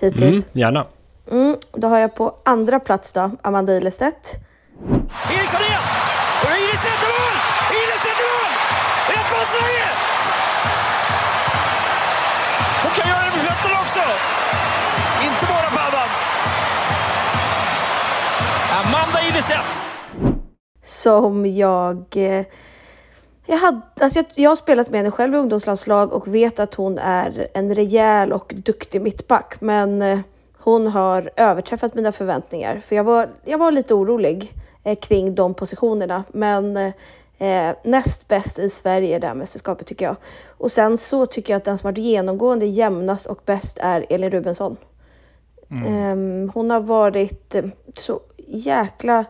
hittills. Mm, gärna. Mm, då har jag på andra plats då, Amanda Ilestedt. Eriksson igen! Och Ilestedt i mål! Ilestedt i mål! 1-2 Sverige! Hon kan göra det med fötterna också! Inte bara paddan. Amanda Ilestedt! Som jag... Eh, jag, hade, alltså jag, jag har spelat med henne själv i ungdomslandslag och vet att hon är en rejäl och duktig mittback. Men eh, hon har överträffat mina förväntningar. För jag var, jag var lite orolig eh, kring de positionerna. Men eh, näst bäst i Sverige i det här mästerskapet tycker jag. Och sen så tycker jag att den som varit genomgående jämnast och bäst är Elin Rubensson. Mm. Eh, hon har varit eh, så jäkla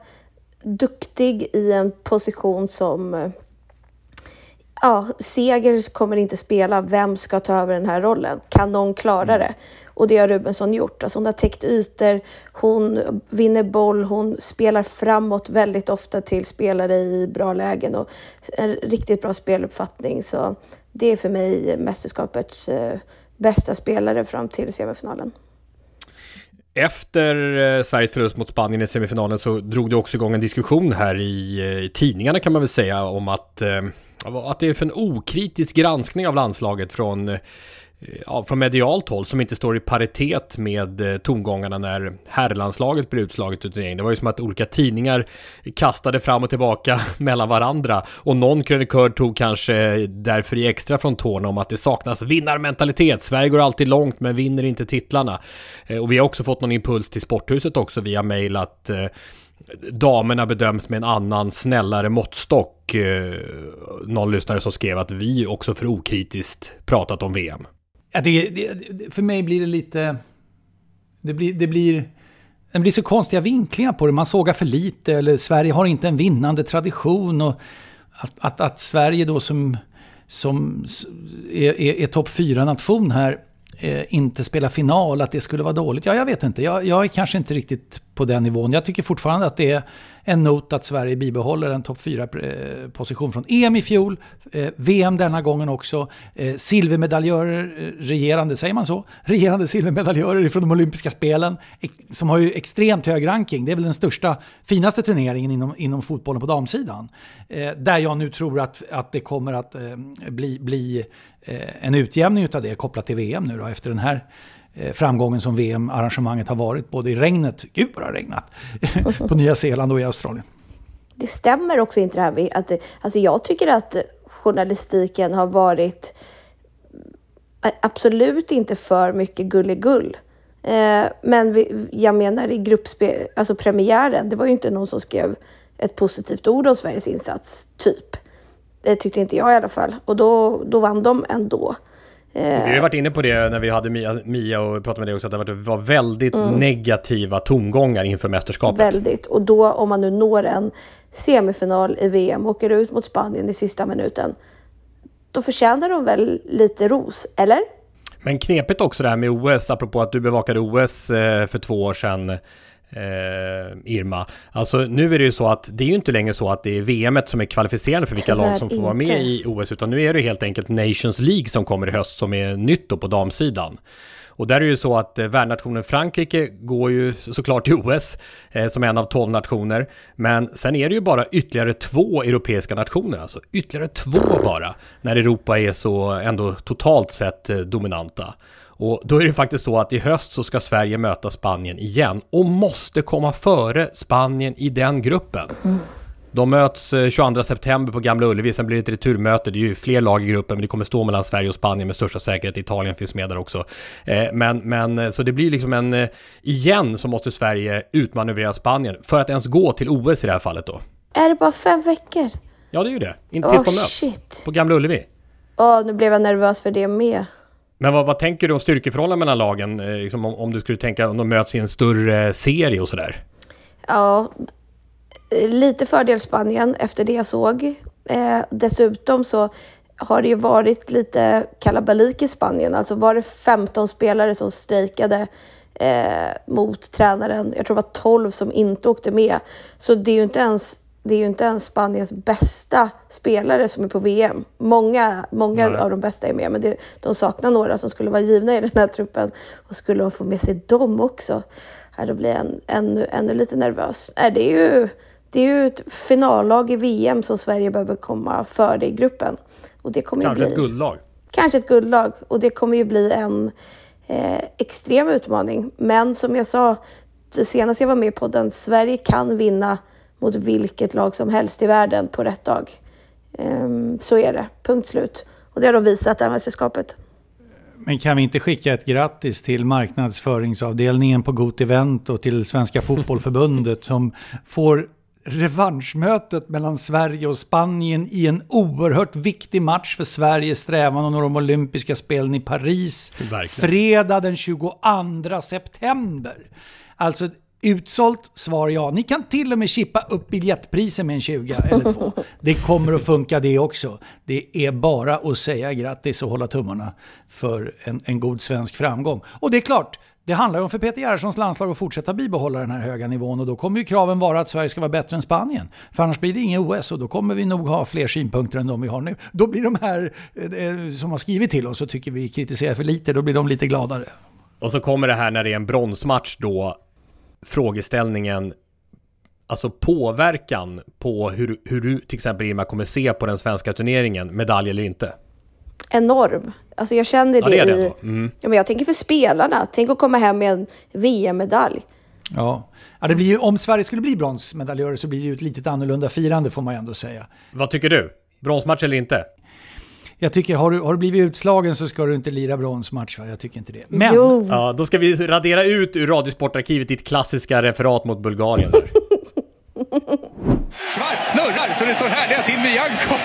duktig i en position som eh, ja, Seger kommer inte spela. Vem ska ta över den här rollen? Kan någon klara mm. det? Och det har Rubensson gjort. Alltså hon har täckt ytor, hon vinner boll, hon spelar framåt väldigt ofta till spelare i bra lägen och en riktigt bra speluppfattning. Så det är för mig mästerskapets eh, bästa spelare fram till semifinalen. Efter eh, Sveriges förlust mot Spanien i semifinalen så drog det också igång en diskussion här i, eh, i tidningarna kan man väl säga om att, att det är för en okritisk granskning av landslaget från eh, ja, från medialt håll som inte står i paritet med eh, tongångarna när herrlandslaget blev utslaget ur turneringen. Det var ju som att olika tidningar kastade fram och tillbaka (laughs) mellan varandra och någon krönikör tog kanske därför i extra från tårna om att det saknas vinnarmentalitet. Sverige går alltid långt men vinner inte titlarna. Eh, och vi har också fått någon impuls till Sporthuset också via mail att damerna bedöms med en annan snällare måttstock. Eh, någon lyssnare som skrev att vi också för okritiskt pratat om VM. Ja, det, det, för mig blir det lite... Det blir, det blir... Det blir så konstiga vinklingar på det. Man sågar för lite eller Sverige har inte en vinnande tradition. Och att, att, att Sverige då som, som är, är, är topp 4-nation här eh, inte spela final, att det skulle vara dåligt. Ja, jag vet inte. Jag, jag är kanske inte riktigt på den nivån. Jag tycker fortfarande att det är en not att Sverige bibehåller en topp 4-position eh, från EM i fjol, eh, VM denna gången också, eh, silvermedaljörer, eh, regerande, säger man så? Regerande silvermedaljörer från de olympiska spelen, som har ju extremt hög ranking. Det är väl den största, finaste turneringen inom, inom fotbollen på damsidan. Eh, där jag nu tror att, att det kommer att bli, bli Eh, en utjämning av det kopplat till VM nu då, efter den här eh, framgången som VM-arrangemanget har varit, både i regnet, gud vad det har regnat, (laughs) på Nya Zeeland och i Australien. Det stämmer också inte det här med att, alltså jag tycker att journalistiken har varit eh, absolut inte för mycket gulligull. Eh, men vi, jag menar i gruppspel, alltså premiären, det var ju inte någon som skrev ett positivt ord om Sveriges insats, typ. Det tyckte inte jag i alla fall. Och då, då vann de ändå. Vi har ju varit inne på det när vi hade Mia, Mia och pratade med dig också, att det var väldigt mm. negativa tongångar inför mästerskapet. Väldigt. Och då om man nu når en semifinal i VM, och åker ut mot Spanien i sista minuten, då förtjänar de väl lite ros, eller? Men knepigt också det här med OS, apropå att du bevakade OS eh, för två år sedan. Eh, Irma. Alltså nu är det ju så att det är ju inte längre så att det är VM som är kvalificerande för vilka lag som får vara med i OS, utan nu är det helt enkelt Nations League som kommer i höst som är nytt då på damsidan. Och där är det ju så att eh, värdnationen Frankrike går ju såklart till OS eh, som en av tolv nationer. Men sen är det ju bara ytterligare två europeiska nationer, alltså ytterligare två bara, när Europa är så ändå totalt sett eh, dominanta. Och då är det faktiskt så att i höst så ska Sverige möta Spanien igen och måste komma före Spanien i den gruppen. Mm. De möts 22 eh, september på Gamla Ullevi, sen blir det ett returmöte. Det är ju fler lag i gruppen, men det kommer stå mellan Sverige och Spanien med största säkerhet. Italien finns med där också. Eh, men, men eh, så det blir liksom en... Igen så måste Sverige utmanövrera Spanien för att ens gå till OS i det här fallet då. Är det bara fem veckor? Ja, det är ju det. Inte tills oh, de möts. Shit. På Gamla Ullevi. Åh, oh, nu blev jag nervös för det med. Men vad, vad tänker du om styrkeförhållandena mellan lagen? Eh, liksom om, om, du skulle tänka om de möts i en större serie och sådär? Ja, lite fördel Spanien efter det jag såg. Eh, dessutom så har det ju varit lite kalabalik i Spanien. Alltså var det 15 spelare som strejkade eh, mot tränaren. Jag tror det var 12 som inte åkte med. Så det är ju inte ens det är ju inte ens Spaniens bästa spelare som är på VM. Många, många av de bästa är med, men det, de saknar några som skulle vara givna i den här truppen. Och skulle de få med sig dem också, här, då blir jag en, ännu, ännu lite nervös. Äh, det, är ju, det är ju ett finallag i VM som Sverige behöver komma före i gruppen. Och det kommer Kanske bli, ett guldlag? Kanske ett guldlag. Och det kommer ju bli en eh, extrem utmaning. Men som jag sa senast jag var med på den, Sverige kan vinna mot vilket lag som helst i världen på rätt dag. Um, så är det, punkt slut. Och det har de visat det här mästerskapet. Men kan vi inte skicka ett grattis till marknadsföringsavdelningen på Got Event och till Svenska Fotbollförbundet som får revanschmötet mellan Sverige och Spanien i en oerhört viktig match för Sveriges strävan och de olympiska spelen i Paris. Verkligen. Fredag den 22 september. Alltså Utsålt? Svar ja. Ni kan till och med chippa upp biljettpriser med en 20 eller två. (laughs) Det kommer att funka det också. Det är bara att säga grattis och hålla tummarna för en, en god svensk framgång. Och det är klart, det handlar ju om för Peter Gerhardssons landslag att fortsätta bibehålla den här höga nivån och då kommer ju kraven vara att Sverige ska vara bättre än Spanien. För annars blir det inget OS och då kommer vi nog ha fler synpunkter än de vi har nu. Då blir de här eh, som har skrivit till oss och tycker vi kritiserar för lite, då blir de lite gladare. Och så kommer det här när det är en bronsmatch då frågeställningen Alltså påverkan på hur, hur du till exempel Irma kommer se på den svenska turneringen, medalj eller inte? Enorm. Alltså jag känner det, ja, det, det i... Mm. Ja, men jag tänker för spelarna. Tänk att komma hem med en VM-medalj. Ja. ja, det blir ju, om Sverige skulle bli bronsmedaljörer så blir det ju ett litet annorlunda firande får man ju ändå säga. Vad tycker du? Bronsmatch eller inte? Jag tycker, har du, har du blivit utslagen så ska du inte lira bronsmatch va? Jag tycker inte det. Men... Jo. Ja, då ska vi radera ut ur Radiosportarkivet ditt klassiska referat mot Bulgarien. Schwarz snurrar så det står härliga till med Jankov.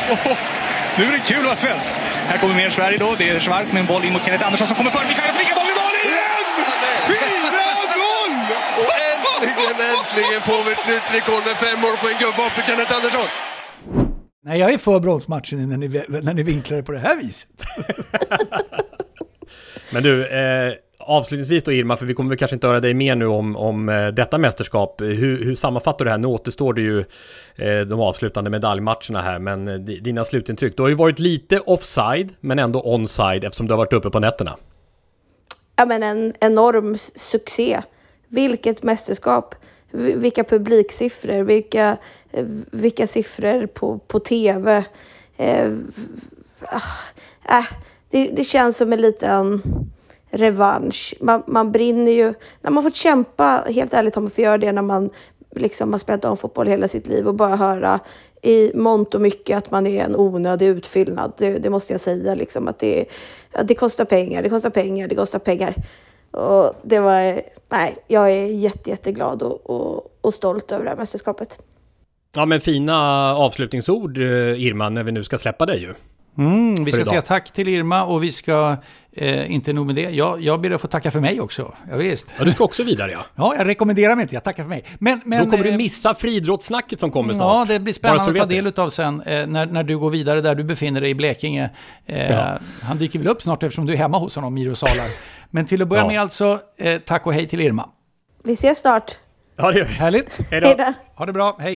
Nu är det kul att vara svensk. Här kommer mer Sverige då. Det är Schwarz med en boll in mot Kenneth Andersson som kommer före. Mikael prickar boll i mål igen! Fyra mål! Och äntligen, äntligen får vi ett nytt rekord med fem mål på en gubbe också, Kenneth Andersson. Nej, jag är för bronsmatchen när ni, när ni vinklar det på det här viset. (laughs) Men du, eh, avslutningsvis då Irma, för vi kommer väl kanske inte höra dig mer nu om, om eh, detta mästerskap. Hur, hur sammanfattar du det här? Nu återstår det ju eh, de avslutande medaljmatcherna här, men eh, dina slutintryck. Du har ju varit lite offside, men ändå onside eftersom du har varit uppe på nätterna. Ja, men en enorm succé. Vilket mästerskap! vilka publiksiffror, vilka, Eh, vilka siffror på, på tv. Eh, äh, det, det känns som en liten revansch. Man, man brinner ju, när man får kämpa, helt ärligt har man fått göra det när man liksom har spelat om fotboll hela sitt liv och bara höra i mångt och mycket att man är en onödig utfyllnad. Det, det måste jag säga, liksom, att det, det kostar pengar, det kostar pengar, det kostar pengar. Och det var, nej, jag är jätte, jätteglad och, och, och stolt över det här mästerskapet. Ja men fina avslutningsord eh, Irma när vi nu ska släppa dig ju. Mm, vi ska idag. säga tack till Irma och vi ska, eh, inte nog med det, jag, jag ber att få tacka för mig också. Ja, visst. Ja, du ska också vidare ja. Ja, jag rekommenderar mig inte, jag tackar för mig. Men, men, Då kommer du eh, missa friidrottssnacket som kommer snart. Ja, det blir spännande att ta del av sen eh, när, när du går vidare där du befinner dig i Blekinge. Eh, Ja. Han dyker väl upp snart eftersom du är hemma hos honom, Miro Salar. Men till att börja Ja. med alltså, eh, tack och hej till Irma. Vi ses snart. Ja, det gör vi. Härligt. Hej då. Ha det bra, hej.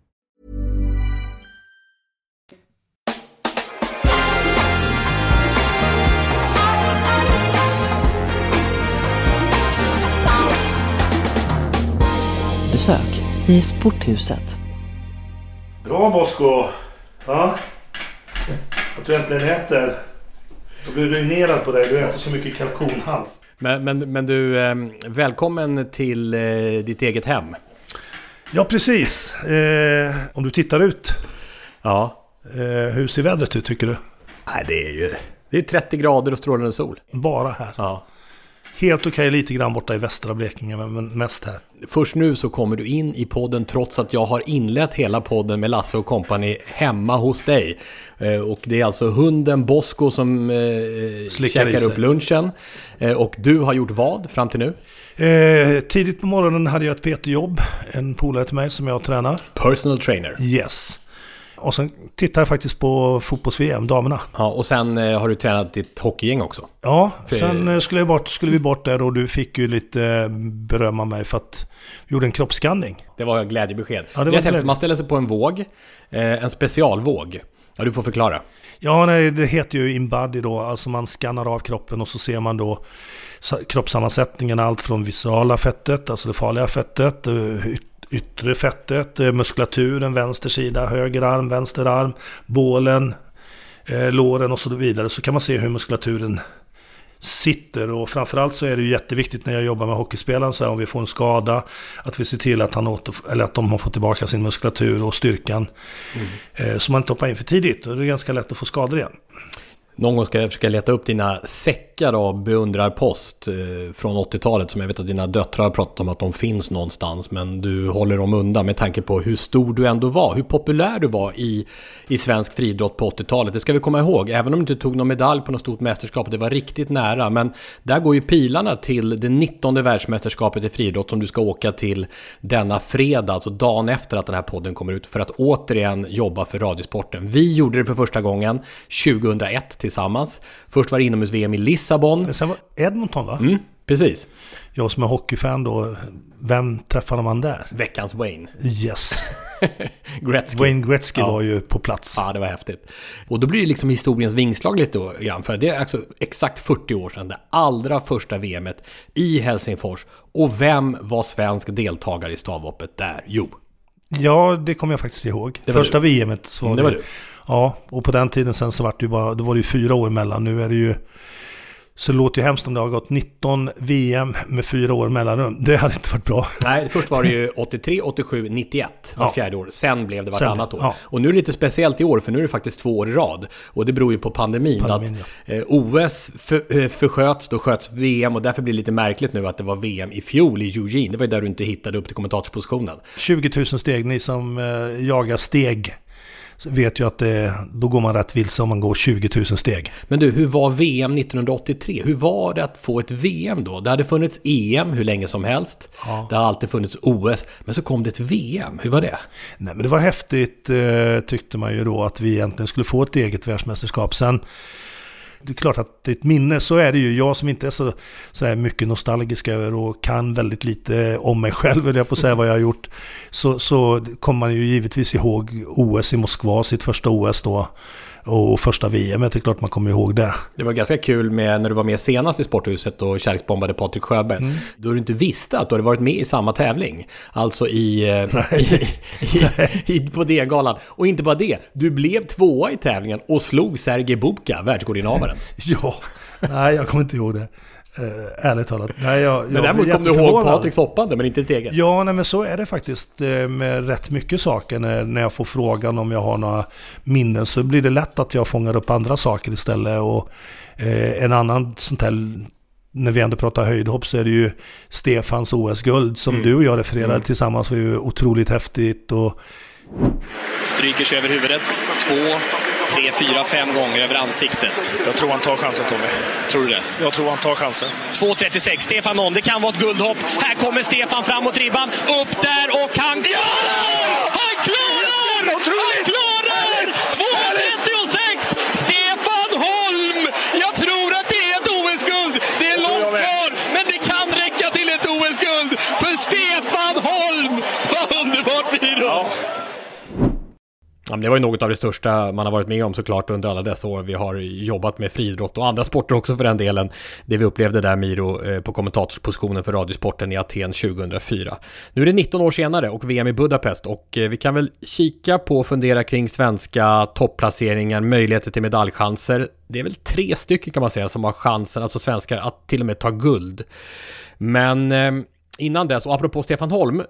Besök i Sporthuset. Bra Bosko! Ja. Att du äntligen äter. Jag blir ruinerad på dig. Du äter så mycket kalkonhals. Men, men, men du, eh, välkommen till eh, ditt eget hem. Ja, precis. Eh, om du tittar ut. Ja. Eh, hur ser vädret ut tycker du? Nej, det är ju... Det är 30 grader och strålande sol. Bara här. Ja. Helt okej lite grann borta i västra Blekinge, men mest här. Först nu så kommer du in i podden trots att jag har inlett hela podden med Lasse och kompani hemma hos dig. Eh, Och det är alltså hunden Bosko som eh, Slickar käkar upp lunchen. Eh, Och du har gjort vad fram till nu? Eh, tidigt på morgonen hade jag ett PT-jobb. En polare till mig som jag tränar. Personal trainer. Yes. Och sen tittar jag faktiskt på fotbolls-VM, damerna. Ja, och sen eh, har du tränat ditt hockeygäng också. Ja, För- sen eh, skulle, jag bort, skulle vi bort där och du fick ju lite eh, beröm av mig för att vi gjorde en kroppsskanning. Det var glädjebesked. Ja, det var är häftigt. glädje. Man ställer sig på en våg, en specialvåg. Ja, du får förklara. Ja, nej, det heter ju inbody då, alltså man skannar av kroppen och så ser man då sa- kroppssammansättningen, allt från viscerala fettet, alltså det farliga fettet, yttre fettet, muskulaturen, vänster sida, höger arm, vänster arm, bålen, eh, låren och så vidare. Så kan man se hur muskulaturen sitter och framförallt så är det ju jätteviktigt när jag jobbar med hockeyspelaren så här, om vi får en skada att vi ser till att, han åter, eller att de har fått tillbaka sin muskulatur och styrkan eh, så man inte hoppar in för tidigt och det är ganska lätt att få skador igen. Någon gång ska jag försöka leta upp dina säckar av beundrarpost eh, från 80-talet som jag vet att dina döttrar har pratat om att de finns någonstans. Men du håller dem undan med tanke på hur stor du ändå var. Hur populär du var i, i svensk friidrott på 80-talet. Det ska vi komma ihåg. Även om du inte tog någon medalj på något stort mästerskap. Det var riktigt nära. Men där går ju pilarna till det 19 världsmästerskapet i friidrott som du ska åka till denna fredag. Alltså dagen efter att den här podden kommer ut. För att återigen jobba för Radiosporten. Vi gjorde det för första gången 2001 tillsammans. Först var det inomhus-VM i Lissabon. Men sen var Edmonton va? Mm, precis. Jag som är hockeyfan då, vem träffade man där? Veckans Wayne. Yes. (laughs) Gretzky. Wayne Gretzky Ja. var ju på plats. Ja, det var häftigt. Och då blir det liksom historiens vingslag lite då, grann. För det är alltså exakt 40 år sedan det allra första VMet i Helsingfors. Och vem var svensk deltagare i stavhoppet där? Jo, Ja, det kommer jag faktiskt ihåg. Det var Första du. VMet så var Mm, det var du. Ja, och på den tiden sen så var det ju bara, då var det ju fyra år emellan. Nu är det ju... Så det låter ju hemskt om det har gått 19 VM med fyra år mellanrum. Det hade inte varit bra. Nej, först var det ju 83, 87, 91 var Ja. fjärde år. Sen blev det vartannat år. ja. Och nu är det lite speciellt i år, för nu är det faktiskt två år i rad. Och det beror ju på pandemin. Pandemin, att eh, OS för, eh, försköts, då sköts VM och därför blir det lite märkligt nu att det var VM i fjol i Eugene. Det var ju där du inte hittade upp till kommentatorspositionen. 20 000 steg, ni som eh, jagar steg. Vet ju att det, då går man rätt vilse om man går 20 000 steg. Men du, hur var VM 1983? Hur var det att få ett VM då? Det hade funnits EM hur länge som helst. Ja. Det har alltid funnits OS. Men så kom det ett VM. Hur var det? Nej, men det var häftigt eh, tyckte man ju då att vi egentligen skulle få ett eget världsmästerskap. Sen det är klart att det är ett minne, så är det ju. Jag som inte är så, så här mycket nostalgisk över och kan väldigt lite om mig själv, vill jag på säga vad jag har gjort. Så, så kommer man ju givetvis ihåg OS i Moskva, sitt första OS då och första VM. Det är klart man kommer ihåg det. Det var ganska kul med när du var med senast i Sporthuset och kärleksbombade Patrik Sjöberg. Mm. Då du inte visste att du hade varit med i samma tävling. Alltså i, eh, (laughs) i, i, i på D-galan. Och inte bara det, du blev tvåa i tävlingen och slog Sergej Bubka, världsrekordinnehavaren. (laughs) ja, nej jag kommer inte ihåg det. Uh, ärligt talat. Nej, jag, men däremot kom du ihåg Patriks hoppande, men inte ditt eget. Ja, nej, men så är det faktiskt uh, med rätt mycket saker. När, när jag får frågan om jag har några minnen så blir det lätt att jag fångar upp andra saker istället. Och uh, en annan sånt här, när vi ändå pratar höjdhopp så är det ju Stefans OS-guld som mm. du och jag refererade mm. tillsammans var ju otroligt häftigt. Och... Stryker sig över huvudet. Två, tre, fyra, fem gånger över ansiktet. Jag tror han tar chansen Tommy. Tror du det? Jag tror han tar chansen. 2.36, Stefan Holm. Det kan vara ett guldhopp. Här kommer Stefan fram mot ribban. Upp där och han klarar! Han klarar! Han klarar! 2.36! Stefan Holm! Jag tror att det är ett OS-guld. Det är långt kvar, men det kan räcka till ett OS-guld. För Stefan Holm! Vad underbart blir det då? Ja. Ja, det var ju något av det största man har varit med om såklart under alla dessa år. Vi har jobbat med friidrott och andra sporter också för den delen. Det vi upplevde där Miro eh, på kommentatorspositionen för Radiosporten i Aten 2004. Nu är det 19 år senare och VM i Budapest och eh, vi kan väl kika på och fundera kring svenska topplaceringar, möjligheter till medaljchanser. Det är väl tre stycken kan man säga som har chansen, alltså svenskar, att till och med ta guld. Men eh, innan dess, och apropå Stefan Holm,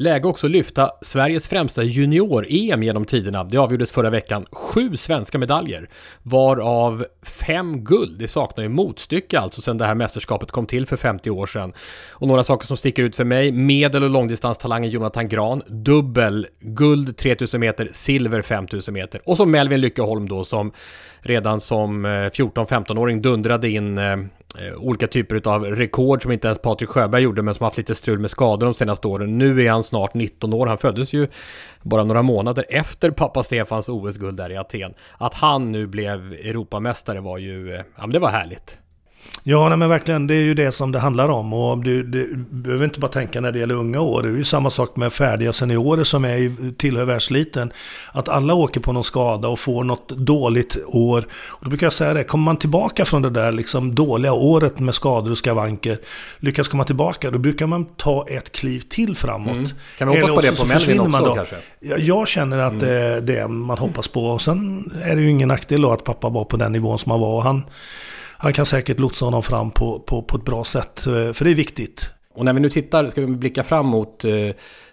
Läge också att lyfta Sveriges främsta junior-EM genom tiderna. Det avgjordes förra veckan. Sju svenska medaljer, varav fem guld. Det saknar ju motstycke alltså sedan det här mästerskapet kom till för 50 år sedan. Och några saker som sticker ut för mig. Medel och långdistanstalangen Jonathan Gran. Dubbel guld 3000 meter, silver 5000 meter. Och så Melvin Lyckeholm då som redan som eh, 14-15-åring dundrade in eh, Eh, olika typer av rekord som inte ens Patrik Sjöberg gjorde men som haft lite strul med skador de senaste åren. Nu är han snart 19 år. Han föddes ju bara några månader efter pappa Stefans OS-guld där i Aten. Att han nu blev Europamästare var ju, eh, ja men det var härligt. Ja, nej, men verkligen. Det är ju det som det handlar om. Och du, du behöver inte bara tänka när det gäller unga år. Det är ju samma sak med färdiga seniorer som är, tillhör världsliten. Att alla åker på någon skada och får något dåligt år. Och då brukar jag säga det, kommer man tillbaka från det där liksom dåliga året med skador och skavanker, lyckas komma tillbaka, då brukar man ta ett kliv till framåt. Mm. Kan vi hoppas på det på Melvin också då. kanske? Jag känner att mm. det är det man hoppas på. Och sen är det ju ingen nackdel då att pappa var på den nivån som han var. Han, han kan säkert lotsa honom fram på, på, på ett bra sätt. Eh, för det är viktigt. Och när vi nu tittar, ska vi blicka fram mot eh,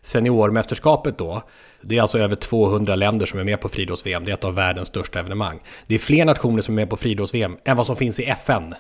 seniormästerskapet då. Det är alltså över 200 länder som är med på friidrotts-VM. Det är ett av världens största evenemang. Det är fler nationer som är med på friidrotts-VM än vad som finns i FN.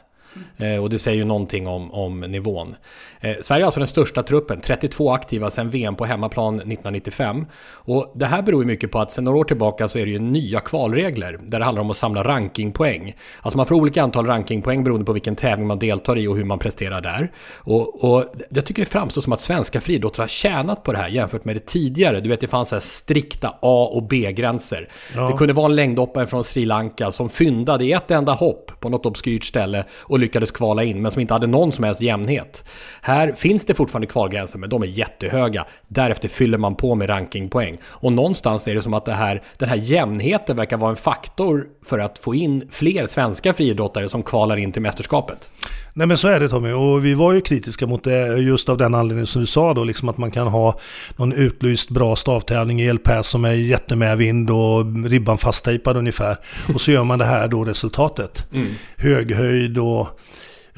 Eh, och det säger ju någonting om, om nivån. Eh, Sverige är alltså den största truppen, 32 aktiva sedan VM på hemmaplan 1995. Och det här beror ju mycket på att sedan några år tillbaka så är det ju nya kvalregler där det handlar om att samla rankingpoäng. Alltså man får olika antal rankingpoäng beroende på vilken tävling man deltar i och hur man presterar där. Och, och jag tycker det framstår som att svenska friidrottare har tjänat på det här jämfört med det tidigare. Du vet, det fanns så här strikta A och B-gränser. Ja. Det kunde vara en längdhoppare från Sri Lanka som fyndade i ett enda hopp på något obskyrt ställe och lyckades kvala in, men som inte hade någon som helst jämnhet. Här finns det fortfarande kvalgränser, men de är jättehöga. Därefter fyller man på med rankingpoäng. Och någonstans är det som att det här, den här jämnheten verkar vara en faktor för att få in fler svenska friidrottare som kvalar in till mästerskapet. Nej men så är det Tommy, och vi var ju kritiska mot det just av den anledningen som du sa då, liksom att man kan ha någon utlyst bra stavtävling i elpass som är jättemedvind och ribban fasttejpad ungefär. Och så gör man det här då resultatet. Mm. Höghöjd och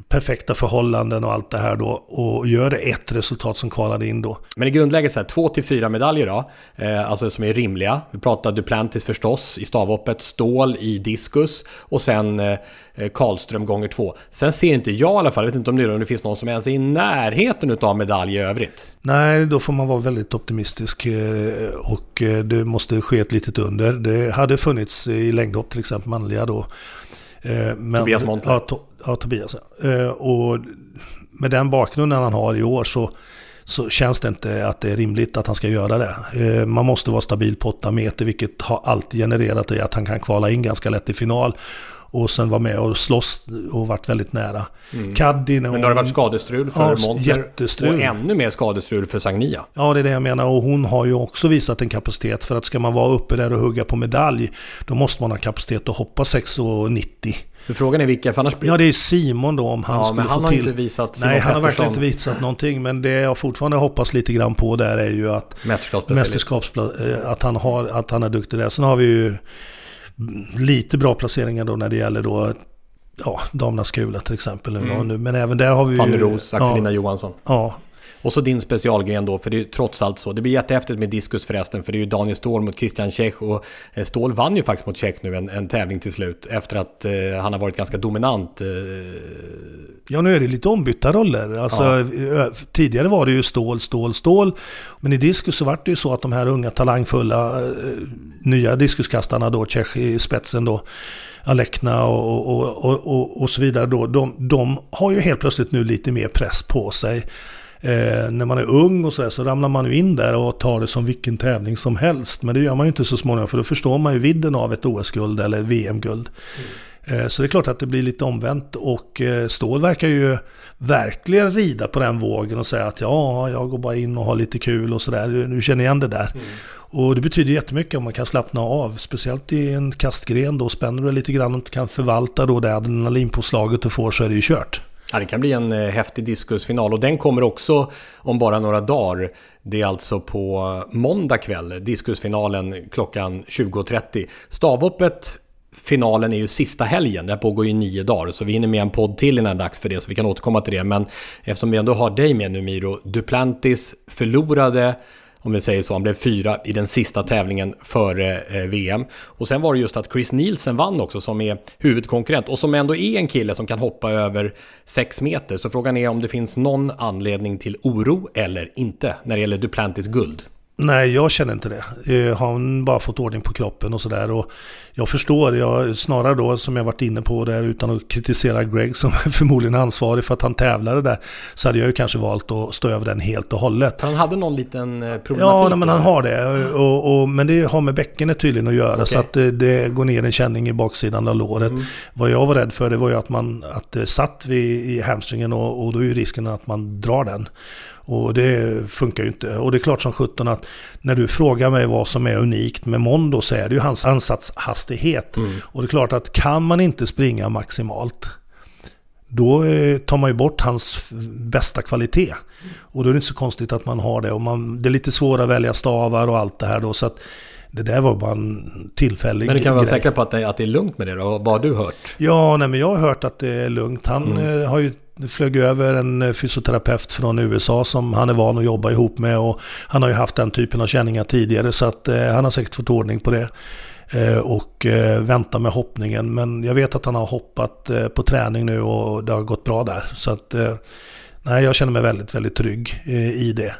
perfekta förhållanden och allt det här då och gör det ett resultat som kvalade in då. Men i grundläget så här, två till fyra medaljer då, eh, alltså som är rimliga. Vi pratar Duplantis förstås i stavhoppet, stål i diskus och sen eh, Karlström gånger två. Sen ser inte jag i alla fall, jag vet inte om det, om det finns någon som ens är i närheten av medalj i övrigt. Nej, då får man vara väldigt optimistisk eh, och eh, det måste ske ett litet under. Det hade funnits i längdhopp till exempel manliga då. Eh, men, Tobias Montler? Ja, to, ja, Tobias. Och med den bakgrunden han har i år så, så känns det inte att det är rimligt att han ska göra det. Man måste vara stabil på 8 meter, vilket har alltid genererat i att han kan kvala in ganska lätt i final och sen var med och slåss och varit väldigt nära. Mm. Kaddi, Men då har det varit skadestrul för ja, Montler jättestrul. och ännu mer skadestrul för Sagnia. Ja, det är det jag menar. Och hon har ju också visat en kapacitet. För att ska man vara uppe där och hugga på medalj, då måste man ha kapacitet att hoppa 6,90. För frågan är vilka, för annars... Ja, det är Simon då om han ja, skulle men han få har till... inte visat Simon Nej, han har verkligen inte visat någonting. Men det jag fortfarande hoppas lite grann på där är ju att... Mästerskaps... Eh, att han, har, att han är duktig där. Sen har vi ju lite bra placeringar då när det gäller då ja, damernas kula till exempel. Nu mm. Men även där har vi Fanny Ros, Axelina ja, Johansson. Ja. Och så din specialgren då, för det är ju trots allt så. Det blir jättehäftigt med diskus förresten, för det är ju Daniel Ståhl mot Christian Tjech. Och eh, Ståhl vann ju faktiskt mot Tjech nu en, en tävling till slut, efter att eh, han har varit ganska dominant. Eh... Ja, nu är det lite ombytta roller. Alltså, ja. Eh, tidigare var det ju stål, stål, stål. Men i diskus så var det ju så att de här unga talangfulla eh, nya diskuskastarna då, Tjech i spetsen då, Alekna och, och, och, och, och så vidare då, de, de har ju helt plötsligt nu lite mer press på sig. Eh, när man är ung och så, här, så ramlar man ju in där och tar det som vilken tävling som helst. Men det gör man ju inte så småningom för då förstår man ju vidden av ett OS-guld eller VM-guld. Mm. Eh, så det är klart att det blir lite omvänt och eh, Ståhl verkar ju verkligen rida på den vågen och säga att ja, jag går bara in och har lite kul och sådär. Du känner igen det där. Mm. Och det betyder jättemycket om man kan slappna av. Speciellt i en kastgren då. Spänner du lite grann och kan förvalta då det adrenalinpåslaget du får så är det ju kört. Ja, det kan bli en eh, häftig diskusfinal och den kommer också om bara några dagar. Det är alltså på måndag kväll, diskusfinalen klockan 20.30. Stavhoppet finalen är ju sista helgen. Det här pågår ju nio dagar, så vi hinner med en podd till innan det är dags för det, så vi kan återkomma till det. Men eftersom vi ändå har dig med nu Miro, Duplantis förlorade om vi säger så. Han blev fyra i den sista tävlingen före eh, VM. Och sen var det just att Chris Nielsen vann också som är huvudkonkurrent och som ändå är en kille som kan hoppa över 6 meter. Så frågan är om det finns någon anledning till oro eller inte när det gäller Duplantis guld. Nej, jag känner inte det. Jag har bara fått ordning på kroppen och sådär. Jag förstår, jag, snarare då som jag varit inne på där utan att kritisera Greg som förmodligen är ansvarig för att han tävlade där. Så hade jag ju kanske valt att stå över den helt och hållet. Han hade någon liten eh, problematik? Ja, nej, men han har det. Och, och, men det har med bäckenet tydligen att göra. Okay. Så att det, det, går ner en känning i baksidan av låret. Mm. Vad jag var rädd för det var ju att, man, att det satt vid, i hamstringen och, och då är ju risken att man drar den. Och det funkar ju inte. Och det är klart som sjutton att när du frågar mig vad som är unikt med Mondo så är det ju hans ansatshastighet. Mm. Och det är klart att kan man inte springa maximalt då eh, tar man ju bort hans bästa kvalitet. Och då är det inte så konstigt att man har det. Och man, det är lite svårare att välja stavar och allt det här då. Så att det där var bara en tillfällig Men du kan vara säker på att det, att det är lugnt med det då? Vad har du hört? Ja, nej, men jag har hört att det är lugnt. Han mm. Eh, har ju det flög över en eh, fysioterapeut från USA som han är van att jobba ihop med. Och han har ju haft den typen av känningar tidigare så att eh, han har säkert fått ordning på det. Eh, och eh, väntar med hoppningen. Men jag vet att han har hoppat eh, på träning nu och det har gått bra där. Så att eh, nej, jag känner mig väldigt, väldigt trygg eh, i det.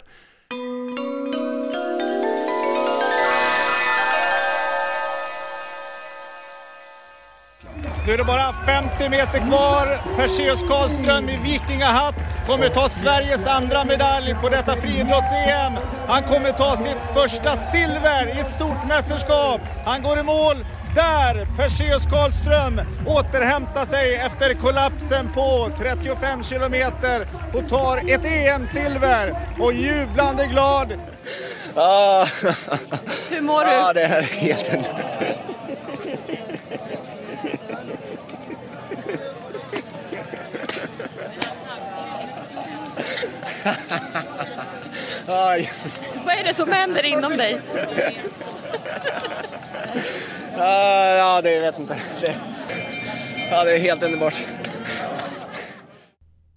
Nu är det bara 50 meter kvar. Perseus Karlström i vikingahatt kommer ta Sveriges andra medalj på detta friidrotts-EM. Han kommer ta sitt första silver i ett stort mästerskap. Han går i mål där Perseus Karlström återhämtar sig efter kollapsen på 35 kilometer och tar ett EM-silver och jublande glad. Ah. Hur mår du? Ja, det här är helt Aj. Vad är det som händer inom dig? ja, det vet inte. Det, ja, det är helt underbart.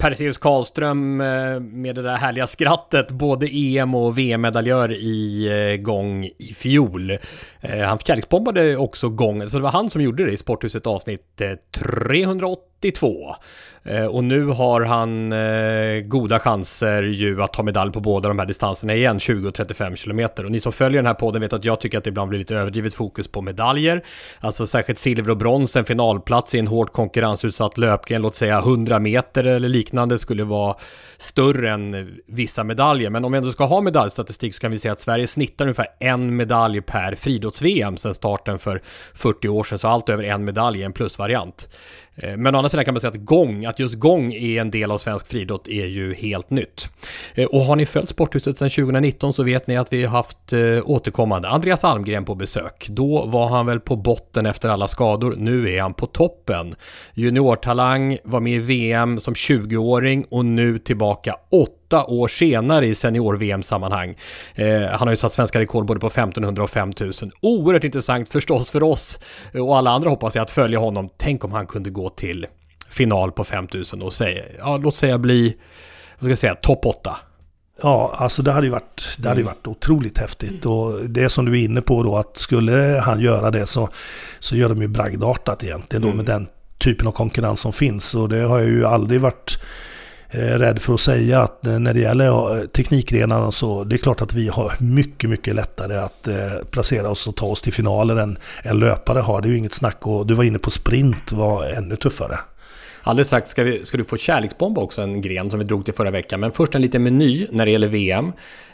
Perseus Karlström eh, med det där härliga skrattet, både EM och VM-medaljör i eh, gång i fjol. Eh, han kärleksbombade också gången, så det var han som gjorde det i Sporthuset avsnitt 382. Eh, och nu har han eh, goda chanser ju att ta medalj på båda de här distanserna igen, 20 och 35 kilometer. Och ni som följer den här podden vet att jag tycker att det ibland blir lite överdrivet fokus på medaljer. Alltså särskilt silver och brons, en finalplats i en hårt konkurrensutsatt löpgren, låt säga 100 meter eller liknande skulle vara större än vissa medaljer. Men om vi ändå ska ha medaljstatistik så kan vi säga att Sverige snittar ungefär en medalj per friidrotts-VM sedan starten för 40 år sedan. Så allt över en medalj är en plusvariant. Eh, men å andra sidan kan man säga att gång, att just gång är en del av svensk friidrott är ju helt nytt. Eh, och har ni följt Sporthuset sedan 2019 så vet ni att vi har haft eh, återkommande Andreas Almgren på besök. Då var han väl på botten efter alla skador, nu är han på toppen. Juniortalang, var med i VM som 20-åring och nu tillbaka 8 åtta år senare i senior-VM-sammanhang. Eh, han har ju satt svenska rekord både på 1500 och 5000. Oerhört intressant förstås för oss och alla andra hoppas jag att följa honom. Tänk om han kunde gå till final på 5000 och säga, ja låt säga bli, vad ska jag säga, topp 8. Ja, alltså det hade ju varit, det hade ju varit otroligt häftigt. Och det som du är inne på då, att skulle han göra det så, så gör de ju bragdartat egentligen då mm. med den typen av konkurrens som finns. Och det har jag ju aldrig varit Eh, Eh, rädd för att säga att eh, när det gäller teknikgrenarna så det är klart att vi har mycket, mycket lättare att eh, placera oss och ta oss till finaler än, än löpare har. Det är ju inget snack och du var inne på sprint var ännu tuffare. Alldeles strax ska, vi, ska du få kärleksbomb också, en gren som vi drog till förra veckan. Men först en liten meny när det gäller VM.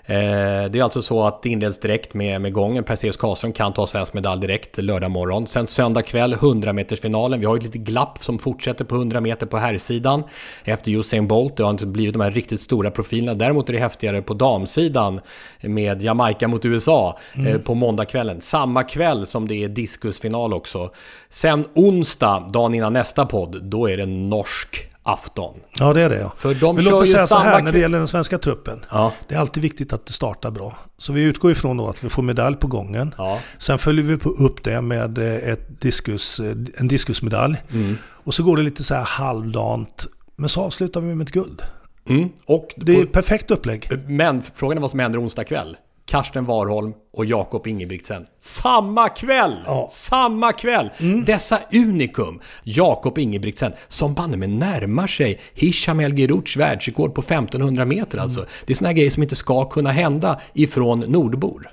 Eh, det är alltså så att det inleds direkt med, med gången. Perseus Karlström kan ta svensk medalj direkt lördag morgon. Sen söndag kväll 100 metersfinalen. Vi har ju lite glapp som fortsätter på 100 meter på herrsidan efter Usain Bolt. Det har inte blivit de här riktigt stora profilerna. Däremot är det häftigare på damsidan med Jamaica mot USA eh, mm. på måndagskvällen. Samma kväll som det är diskusfinal också. Sen onsdag, dagen innan nästa podd, då är det norsk afton. Ja, det är det. Ja. För de Men låt mig säga så här när det gäller den svenska truppen. Ja. Det är alltid viktigt att du startar bra. Så vi utgår ifrån då att vi får medalj på gången. Ja. Sen följer vi upp det med eh, ett diskus, eh, en diskusmedalj. Mm. Och så går det lite så här halvdant. Men så avslutar vi med ett guld. Mm. Och, det är ett perfekt upplägg. Men frågan är vad som händer onsdag kväll. Karsten Warholm och Jakob Ingebrigtsen. Samma kväll! Ja. Samma kväll! Mm. Dessa unikum, Jakob Ingebrigtsen, som banne mig närmar sig Hisham El Gerouts världsrekord på 1500 meter Mm. alltså. Det är sådana grejer som inte ska kunna hända ifrån nordbor.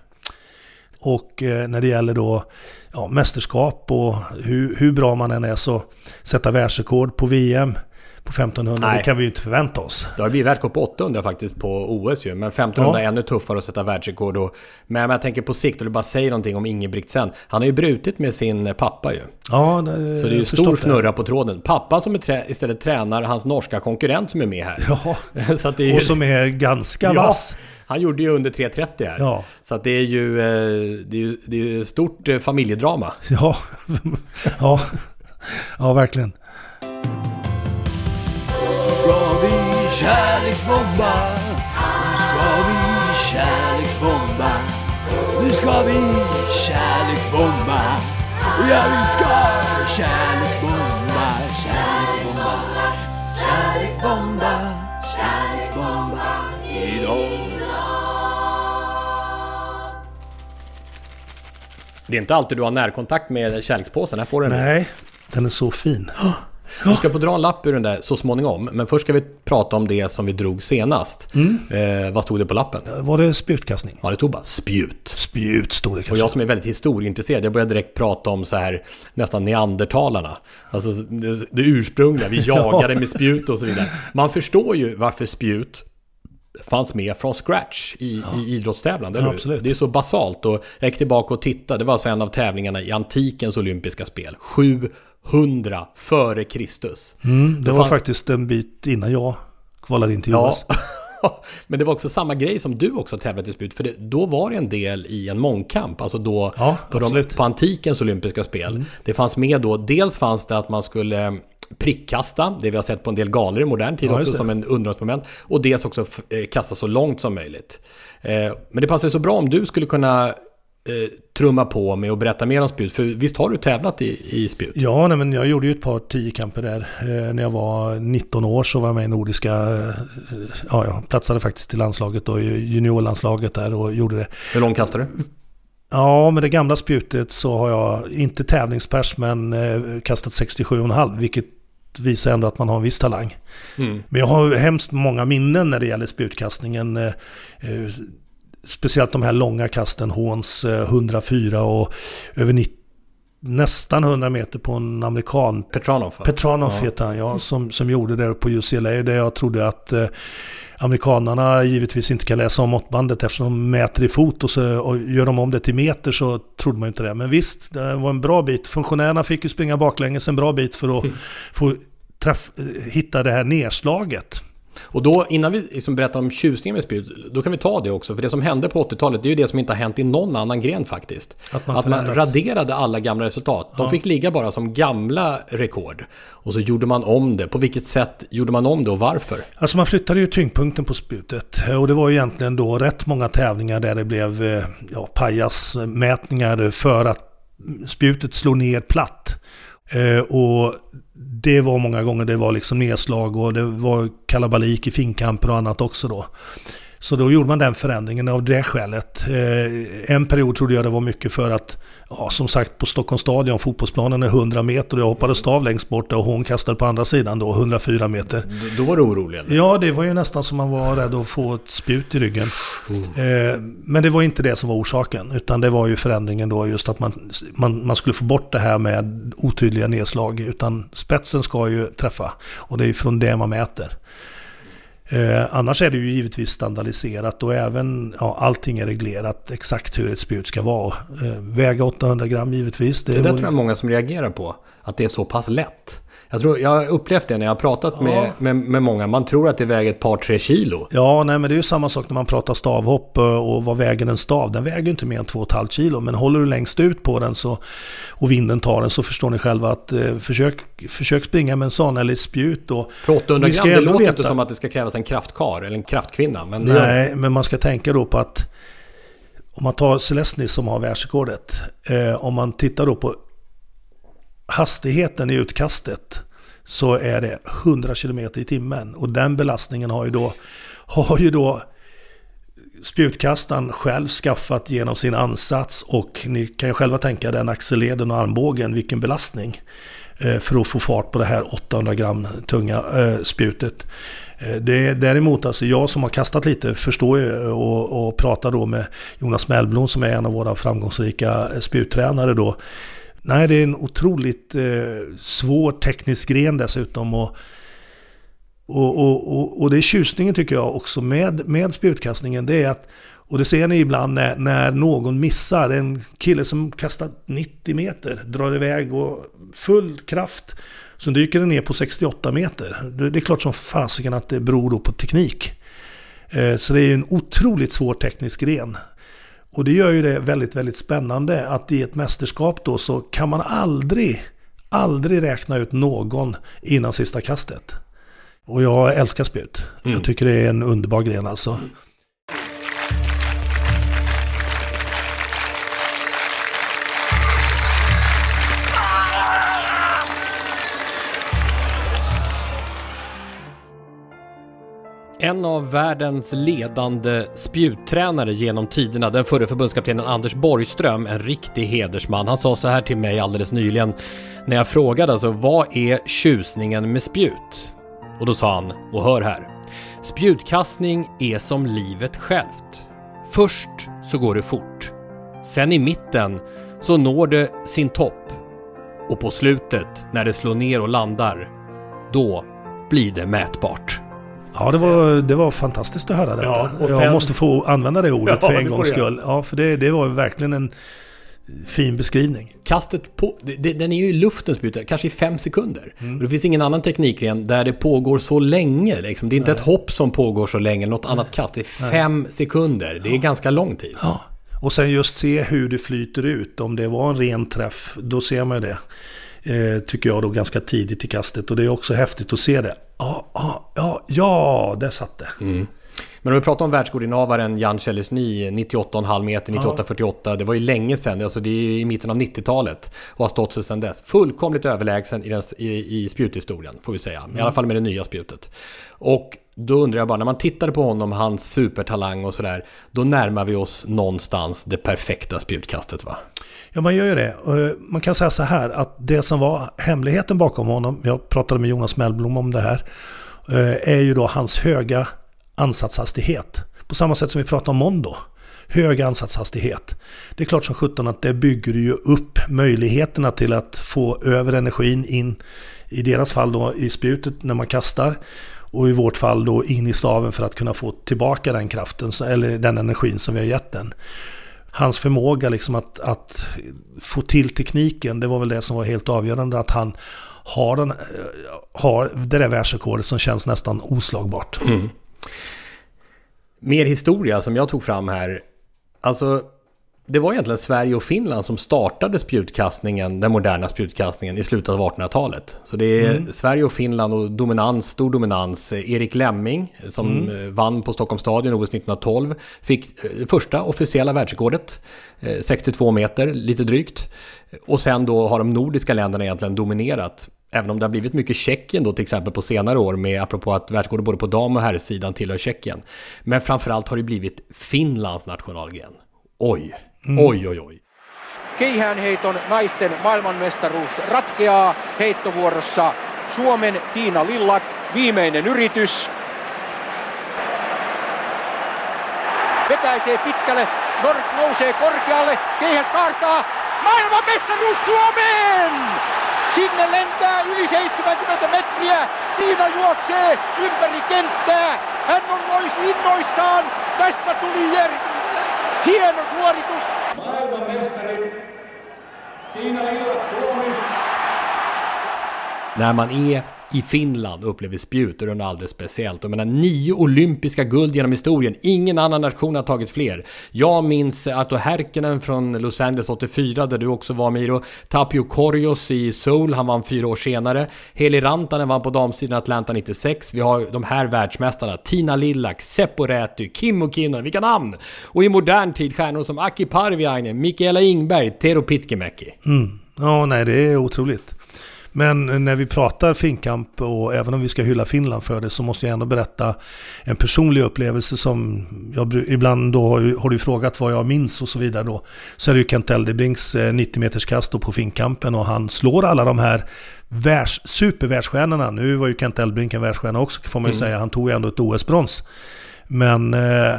Och eh, när det gäller då ja, mästerskap och hur, hur bra man än är så sätta världsrekord på VM på 1500, Nej. det kan vi ju inte förvänta oss. Det har blivit världsrekord på 800 faktiskt på OS ju, men 1500 Ja. är ännu tuffare att sätta världsrekord. Och, men jag tänker på sikt, och du bara säger någonting om Ingebrigtsen. Han har ju brutit med sin pappa ju. Ja, det, Så det är ju stor fnurra på tråden. Pappa som trä, istället tränar hans norska konkurrent som är med här. Ja, (laughs) Så att det är ju, och som är ganska ja, vass. han gjorde ju under 3.30 här. Ja. Så att det är ju, eh, det är ju det är ju stort eh, familjedrama. Ja, (laughs) ja, ja verkligen. Kärleksbomba? Nu ska vi kärleksbomba. Nu ska vi kärleksbomba. Ja, vi ska kärleksbomba, kärleksbomba, kärleksbomba, kärleksbomba idag. Det är inte alltid du har närkontakt med kärlekspåsen. Här får du den. Nej, den är så fin. Du ska få dra en lapp ur den där så småningom. Men först ska vi prata om det som vi drog senast. Mm. Eh, vad stod det på lappen? Var det spjutkastning? Ja, det stod bara spjut. Spjut stod det Och kanske. jag som är väldigt historieintresserad, jag började direkt prata om så här nästan neandertalarna. Alltså det, det ursprungliga, vi (laughs) jagade med spjut och så vidare. Man förstår ju varför spjut fanns med från scratch i, i idrottstävlande, eller Ja, absolut. Det är så basalt och jag gick tillbaka och tittade, det var alltså en av tävlingarna i antikens olympiska spel. 700 före Kristus. Mm, det var fann- faktiskt en bit innan jag kvalade in till Ja. OS. (laughs) Men det var också samma grej som du också tävlat i spjut. För det, då var det en del i en mångkamp. Alltså då Ja, på, de. Mm. på antikens olympiska spel. Det fanns med då, dels fanns det att man skulle prickkasta, det vi har sett på en del galor i modern tid Ja, också som en underhållsmoment. Och dels också eh, kasta så långt som möjligt. Eh, Men det passar så bra om du skulle kunna trumma på med och berätta mer om spjut. För visst har du tävlat i, i spjut? Ja, nej, men jag gjorde ju ett par tiokamper där. Eh, när jag var 19 år så var jag med i Nordiska... Eh, ja, jag platsade faktiskt till landslaget i juniorlandslaget där och gjorde det. Hur långt kastade du? Ja, med det gamla spjutet så har jag inte tävlingspers men eh, kastat 67,5 vilket visar ändå att man har en viss talang. Mm. Men jag har hemskt många minnen när det gäller spjutkastningen. Eh, eh, speciellt de här långa kasten, Håns eh, 104 och över 90 nästan 100 meter på en amerikan. Petranov? Petranov Ja. heter han, ja. Som, som gjorde det på UCLA. Där jag trodde att eh, amerikanarna givetvis inte kan läsa om måttbandet eftersom de mäter i fot och, så, och gör de om det till meter så trodde man inte det. Men visst, det var en bra bit. Funktionärerna fick ju springa baklänges en bra bit för att (laughs) få träff, hitta det här nedslaget. Och då, innan vi liksom berättar om tjusningen med spjut, då kan vi ta det också. För det som hände på 80-talet, det är ju det som inte har hänt i någon annan gren faktiskt. Att man att man raderade alla gamla resultat. De Ja. fick ligga bara som gamla rekord. Och så gjorde man om det. På vilket sätt gjorde man om det och varför? Alltså man flyttade ju tyngdpunkten på spjutet. Och det var ju egentligen då rätt många tävlingar där det blev eh, ja, pajasmätningar för att spjutet slog ner platt. Eh, och det var många gånger det var liksom nedslag och det var kalabalik i finkamper och annat också då. Så då gjorde man den förändringen av det skälet. Eh, en period trodde jag det var mycket för att, ja, som sagt på Stockholms stadion, fotbollsplanen är 100 meter och jag hoppade stav längst bort och hon kastade på andra sidan då, 104 meter. Då var du orolig eller? Ja, det var ju nästan som man var rädd att få ett spjut i ryggen. Eh, men det var inte det som var orsaken, utan det var ju förändringen då just att man, man, man skulle få bort det här med otydliga nedslag. Utan spetsen ska ju träffa och det är ju från det man mäter. Eh, annars är det ju givetvis standardiserat och även ja, allting är reglerat exakt hur ett spjut ska vara. Eh, väga 800 gram givetvis. Det, där tror jag många som reagerar på. Att det är så pass lätt. Jag, tror, jag har upplevt det när jag har pratat med, med, med många. Man tror att det väger ett par, tre kilo. Ja, nej, men det är ju samma sak när man pratar stavhopp eh, och vad väger en stav? Den väger ju inte mer än 2,5 kilo. Men håller du längst ut på den så, och vinden tar den så förstår ni själva att eh, försök, försök springa med en sån eller ett spjut. Och, För 800 Vi ska gram, det låter veta- inte som att det ska krävas en kraftkar eller en kraftkvinna. Men. Nej, men man ska tänka då på att om man tar Celestny som har världsrekordet. Eh, om man tittar då på hastigheten i utkastet så är det 100 km i timmen. Och den belastningen har ju då, har ju då spjutkastaren själv skaffat genom sin ansats och ni kan ju själva tänka den axelleden och armbågen, vilken belastning eh, för att få fart på det här 800 gram tunga eh, spjutet. Eh, det är däremot, alltså jag som har kastat lite förstår ju och, och pratar då med Jonas Mellblom som är en av våra framgångsrika spjuttränare då. Nej, det är en otroligt eh, svår teknisk gren dessutom. Och, och, och, och, och det är tjusningen tycker jag också med, med spjutkastningen. Det är att, och det ser ni ibland när, när någon missar. En kille som kastar 90 meter drar iväg och full kraft. Så dyker den ner på 68 meter. Det, det är klart som fasiken att det beror då på teknik. Eh, så det är en otroligt svår teknisk gren. Och det gör ju det väldigt, väldigt spännande att i ett mästerskap då så kan man aldrig, aldrig räkna ut någon innan sista kastet. Och jag älskar spjut. Jag tycker det är en underbar gren alltså. En av världens ledande spjuttränare genom tiderna, den förre förbundskaptenen Anders Borgström, en riktig hedersman. Han sa så här till mig alldeles nyligen när jag frågade alltså vad är tjusningen med spjut? Och då sa han, och hör här. Spjutkastning är som livet självt. Först så går det fort. Sen i mitten så når det sin topp. Och på slutet, när det slår ner och landar, då blir det mätbart. Ja, det var, det var fantastiskt att höra detta. Ja, och Jag sen- måste få använda det ordet Ja, för en gångs skull. Ja, för det, det var verkligen en fin beskrivning. Kastet på, det- den är ju i luften spjutar, kanske i fem sekunder. Och det finns ingen annan teknikgren där det pågår så länge. Liksom. Det är inte ett hopp som pågår så länge, något annat kast. Det är fem sekunder. Det är ganska lång tid. Ja. Och sen just se hur det flyter ut. Om det var en ren träff, då ser man ju det. Eh, tycker jag då ganska tidigt i kastet. Och det är också häftigt att se det. Ja, ja, ja, ja, där satt det. Men om vi pratar om världsrekordinnehavaren Jan Chelesny, 98,5 meter, 98,48. Det var ju länge sedan, alltså det är i mitten av 90-talet. Och har stått sig sedan dess. Fullkomligt överlägsen i, den, i, i spjuthistorien, får vi säga. I alla fall med det nya spjutet. Och då undrar jag bara, när man tittade på honom, hans supertalang och sådär. Då närmar vi oss någonstans det perfekta spjutkastet va? Ja, man gör ju det. Eh, man kan säga så här att det som var hemligheten bakom honom, jag pratade med Jonas Mellblom om det här, eh, är ju då hans höga ansatshastighet. På samma sätt som vi pratade om Mondo. Hög ansatshastighet. Det är klart som sjutton att det bygger ju upp möjligheterna till att få över energin in, i deras fall då i spjutet när man kastar. Och i vårt fall då in i staven för att kunna få tillbaka den kraften, eller den energin som vi har gett den hans förmåga liksom att, att, få till tekniken, det var väl det som var helt avgörande. Att han har, den, eh, har det där världsrekordet som känns nästan oslagbart. Mm. Mer historia som jag tog fram här. Alltså, det var egentligen Sverige och Finland som startade spjutkastningen, den moderna spjutkastningen, i slutet av 1800-talet. Så det är mm. Sverige och Finland och dominans, stor dominans. Erik Lemming som mm. vann på Stockholms stadion OS 1912 fick eh, första officiella världsrekordet, 62 eh, meter, lite drygt. Och sen då har de nordiska länderna egentligen dominerat. Även om det har blivit mycket Tjeckien då till exempel på senare år med apropå att världsrekordet både på dam och herrsidan tillhör Tjeckien. Men framförallt har det blivit Finlands nationalgren. Oj, Mm. Oi, oi, oi. Keihäänheiton naisten maailmanmestaruus ratkeaa heittovuorossa Suomen Tiina Lillak. Viimeinen yritys. Vetäisee pitkälle, Nork nousee korkealle, keihäs kaartaa, maailmanmestaruus Suomeen! Sinne lentää yli 70 metriä, Tiina juoksee ympäri kenttää, hän on nois innoissaan, tästä tuli jär- hieno suoritus, Maailmanmestari Tiina Lillak, Suomi. När man är i Finland upplever spjut och det är något alldeles speciellt. Jag menar, nio olympiska guld genom historien. Ingen annan nation har tagit fler. Jag minns Arto Härkinen från Los Angeles 84 där du också var Miro. Tapio Korjos i Seoul, han vann fyra år senare. Heli Rantanen vann på damsidan Atlanta 96. Vi har de här världsmästarna. Tina Lillak, Seppo Räty, Kimmo Kinnunen. Vilka namn! Och i modern tid stjärnor som Aki Parviainen, Mikaela Ingberg, Tero Pitkämäki. Mm. Ja, nej det är otroligt. Men när vi pratar finkamp och även om vi ska hylla Finland för det så måste jag ändå berätta en personlig upplevelse som jag ibland då har du frågat vad jag minns och så vidare då. Så är det ju Kent Eldebrinks 90 meters kast på finkampen och han slår alla de här världs, supervärldsstjärnorna. Nu var ju Kent Eldbrink en världsstjärna också får man ju mm. säga. Han tog ju ändå ett OS-brons. Men eh,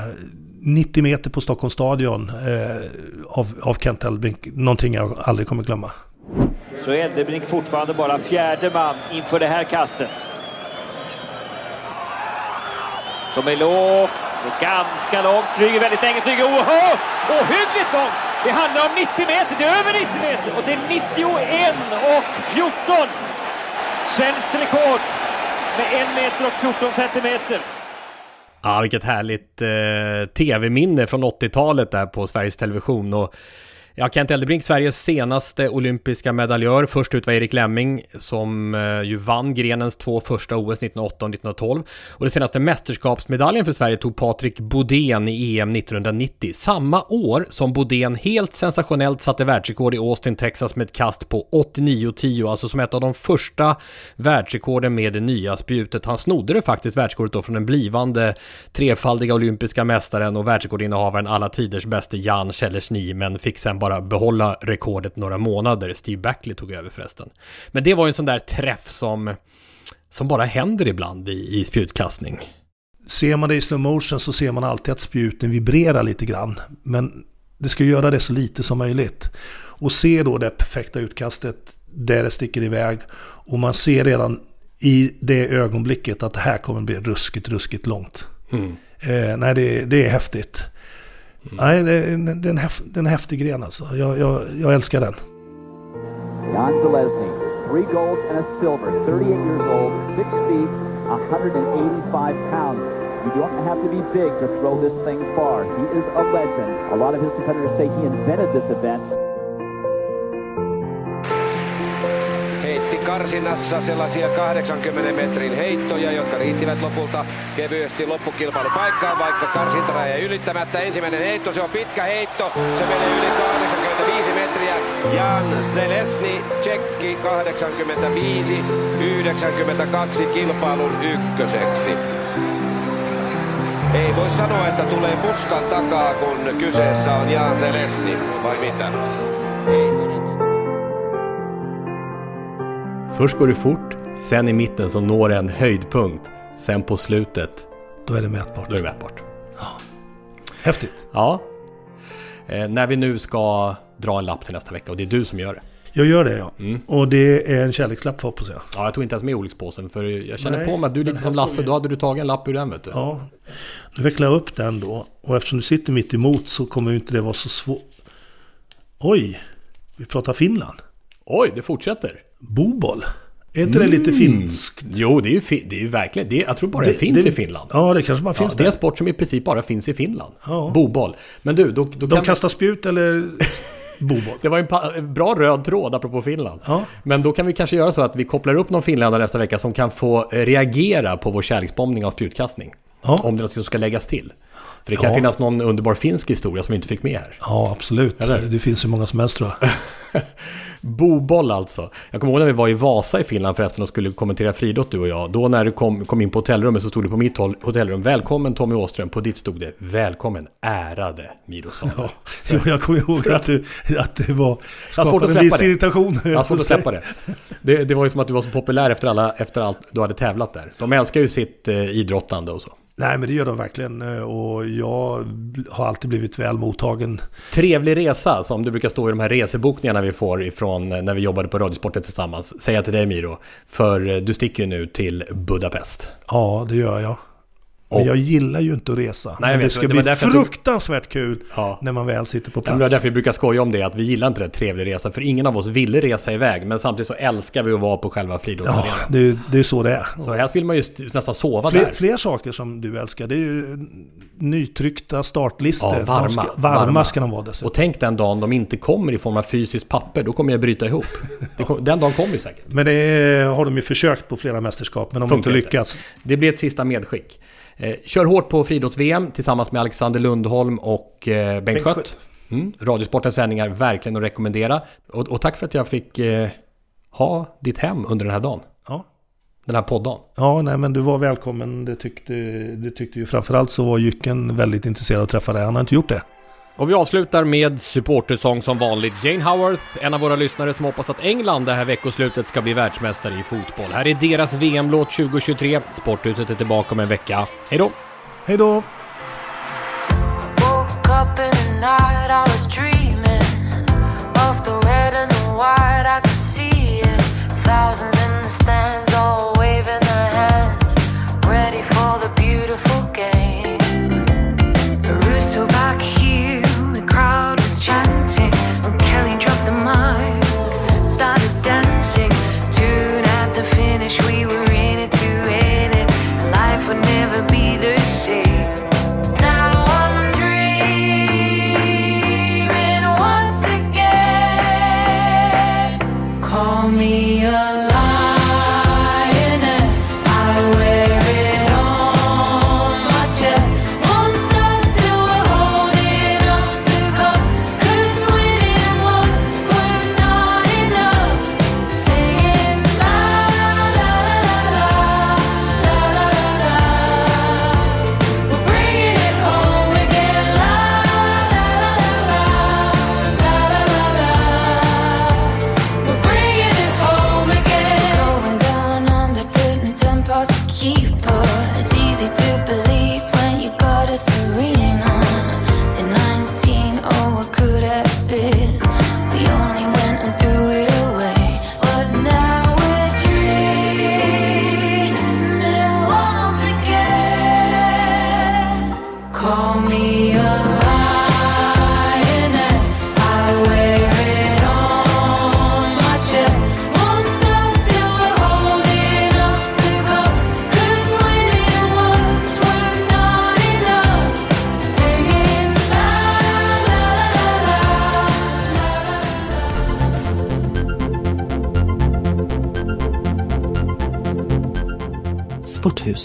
90 meter på Stockholms stadion eh, av, av Kent Eldbrink, någonting jag aldrig kommer glömma så är Eldebrink fortfarande bara fjärde man inför det här kastet. Som är lågt, och ganska långt, flyger väldigt länge, flyger oerhört, ohyggligt långt! Det handlar om 90 meter, det är över 90 meter och det är 91 och 14! Svenskt rekord med 1 meter och 14 centimeter. Ja, vilket härligt eh, tv-minne från 80-talet där på Sveriges Television. Och Ja, Kent Eldebrink, Sveriges senaste olympiska medaljör. Först ut var Erik Lemming som eh, ju vann grenens två första OS 1908 och 1912. Och den senaste mästerskapsmedaljen för Sverige tog Patrik Bodén i EM 1990. Samma år som Bodén helt sensationellt satte världsrekord i Austin, Texas med ett kast på 89,10. Alltså som ett av de första världsrekorden med det nya spjutet. Han snodde det faktiskt världsrekordet då från den blivande trefaldiga olympiska mästaren och världsrekordinnehavaren alla tiders bäste Jan Chellersny, men fick sen bara bara behålla rekordet några månader. Steve Backley tog över förresten. Men det var ju en sån där träff som, som bara händer ibland i, i spjutkastning. Ser man det i slow motion så ser man alltid att spjuten vibrerar lite grann. Men det ska göra det så lite som möjligt. Och se då det perfekta utkastet där det sticker iväg. Och man ser redan i det ögonblicket att det här kommer bli ruskigt, ruskigt långt. Mm. Eh, nej, det, det är häftigt. Mm. Nej, det, det, är en häf, det är en häftig gren alltså. Jag, jag, jag älskar den. John Zalesny, three gold and a silver, 38 years old, 6 feet, 185 pounds. You don't have to be big to throw this thing far. He is a legend. A lot of his competitors say he invented this event. Karsinnassa sellaisia 80 metrin heittoja, jotka riittivät lopulta kevyesti loppukilpailupaikkaan, vaikka karsintaraja ylittämättä. Ensimmäinen heitto, se on pitkä heitto, se menee yli 85 metriä. Jan Zelesni, tsekki 85, 92 kilpailun ykköseksi. Ei voi sanoa, että tulee puskan takaa, kun kyseessä on Jan Zelesni, vai mitä? Först går det fort, sen i mitten så når det en höjdpunkt. Sen på slutet... Då är det mätbart. Då är det mätbart. Häftigt. Ja. Eh, när vi nu ska dra en lapp till nästa vecka och det är du som gör det. Jag gör det ja. Mm. Och det är en kärlekslapp hoppas jag. Ja, jag tog inte ens med olyckspåsen för jag känner Nej, på mig att du är lite som Lasse. Då hade du tagit en lapp ur den vet du. Ja. Nu vecklar jag upp den då. Och eftersom du sitter mitt emot så kommer ju inte det vara så svårt. Oj! Vi pratar Finland. Oj, det fortsätter. Boboll. Är inte det lite finskt? Jo, det är ju, fi- det är ju verkligen... Det, jag tror bara det, Det- finns det- i Finland. Ja, det kanske bara Ja, finns det är en sport som i princip bara finns i Finland. Ja. Boboll. Men du, då, då De kan kastar spjut eller (laughs) boboll? Det var en bra röd tråd apropå Finland. Ja. Men då kan vi kanske göra så att vi kopplar upp någon finländare nästa vecka som kan få reagera på vår kärleksbombning av spjutkastning. Om det är något som ska läggas till. För det kan Ja. finnas någon underbar finsk historia som vi inte fick med här. Ja, absolut. Eller? Det finns ju många som helst tror jag. (laughs) Boboll alltså. Jag kommer ihåg när vi var i Vasa i Finland förresten och skulle kommentera friidrott du och jag. Då när du kom, kom in på hotellrummet så stod det på mitt hotellrum Välkommen Tommy Åström. På ditt stod det Välkommen ärade Miro. Ja, jag kommer ihåg att, du, att det var skapade en viss irritation. Jag har svårt att släppa det. det. Det var ju som att du var så populär efter, alla, efter allt du hade tävlat där. De älskar ju sitt eh, idrottande och så. Nej, men det gör de verkligen. eh, Och jag har alltid blivit väl mottagen. Trevlig resa, som det brukar stå i de här resebokningarna vi får ifrån eh, när vi jobbade på Radiosporten tillsammans. Säger jag till dig Miro, för eh, du sticker ju nu till Budapest. Ja, det gör jag. Men Och- jag gillar ju inte att resa. jag men det ska det bli fruktansvärt kul när man väl sitter på Ja, men Det plats. var därför vi brukar skoja om det, att vi gillar inte det trevlig resa. För ingen av oss ville resa iväg, men samtidigt så älskar vi att vara på själva Ja, friidrottsarenan. det, är- det är så det är. Så helst vill man ju st- nästan sova Fler, där. fler saker som du älskar, det är ju nytryckta startlistor. Ja, varma, ska, varma, ska de vara dessutom. Och tänk den dagen de inte kommer i form av fysiskt papper, då kommer jag bryta ihop. Kom, den dagen kommer ju säkert. Men det är, har de ju försökt på flera mästerskap, men de har inte lyckats. Det blir ett sista medskick. Eh, kör hårt på friidrotts-VM tillsammans med Alexander Lundholm och eh, Bengt, Bengt Schött. Schött. Mm, Radiosportens sändningar, verkligen att rekommendera. Och, och tack för att jag fick eh, ha ditt hem under den här dagen. Ja. Den här poddagen. Ja, nej men du var välkommen. Det tyckte, det tyckte ju framförallt så var Jycken väldigt intresserad av att träffa dig. Han har inte gjort det. Och vi avslutar med supportersång som vanligt. Jane Howarth, en av våra lyssnare som hoppas att England det här veckoslutet ska bli världsmästare i fotboll. Här är deras VM-låt 2023. Sporthuset är tillbaka om en vecka. Hej då! Hej då! Woke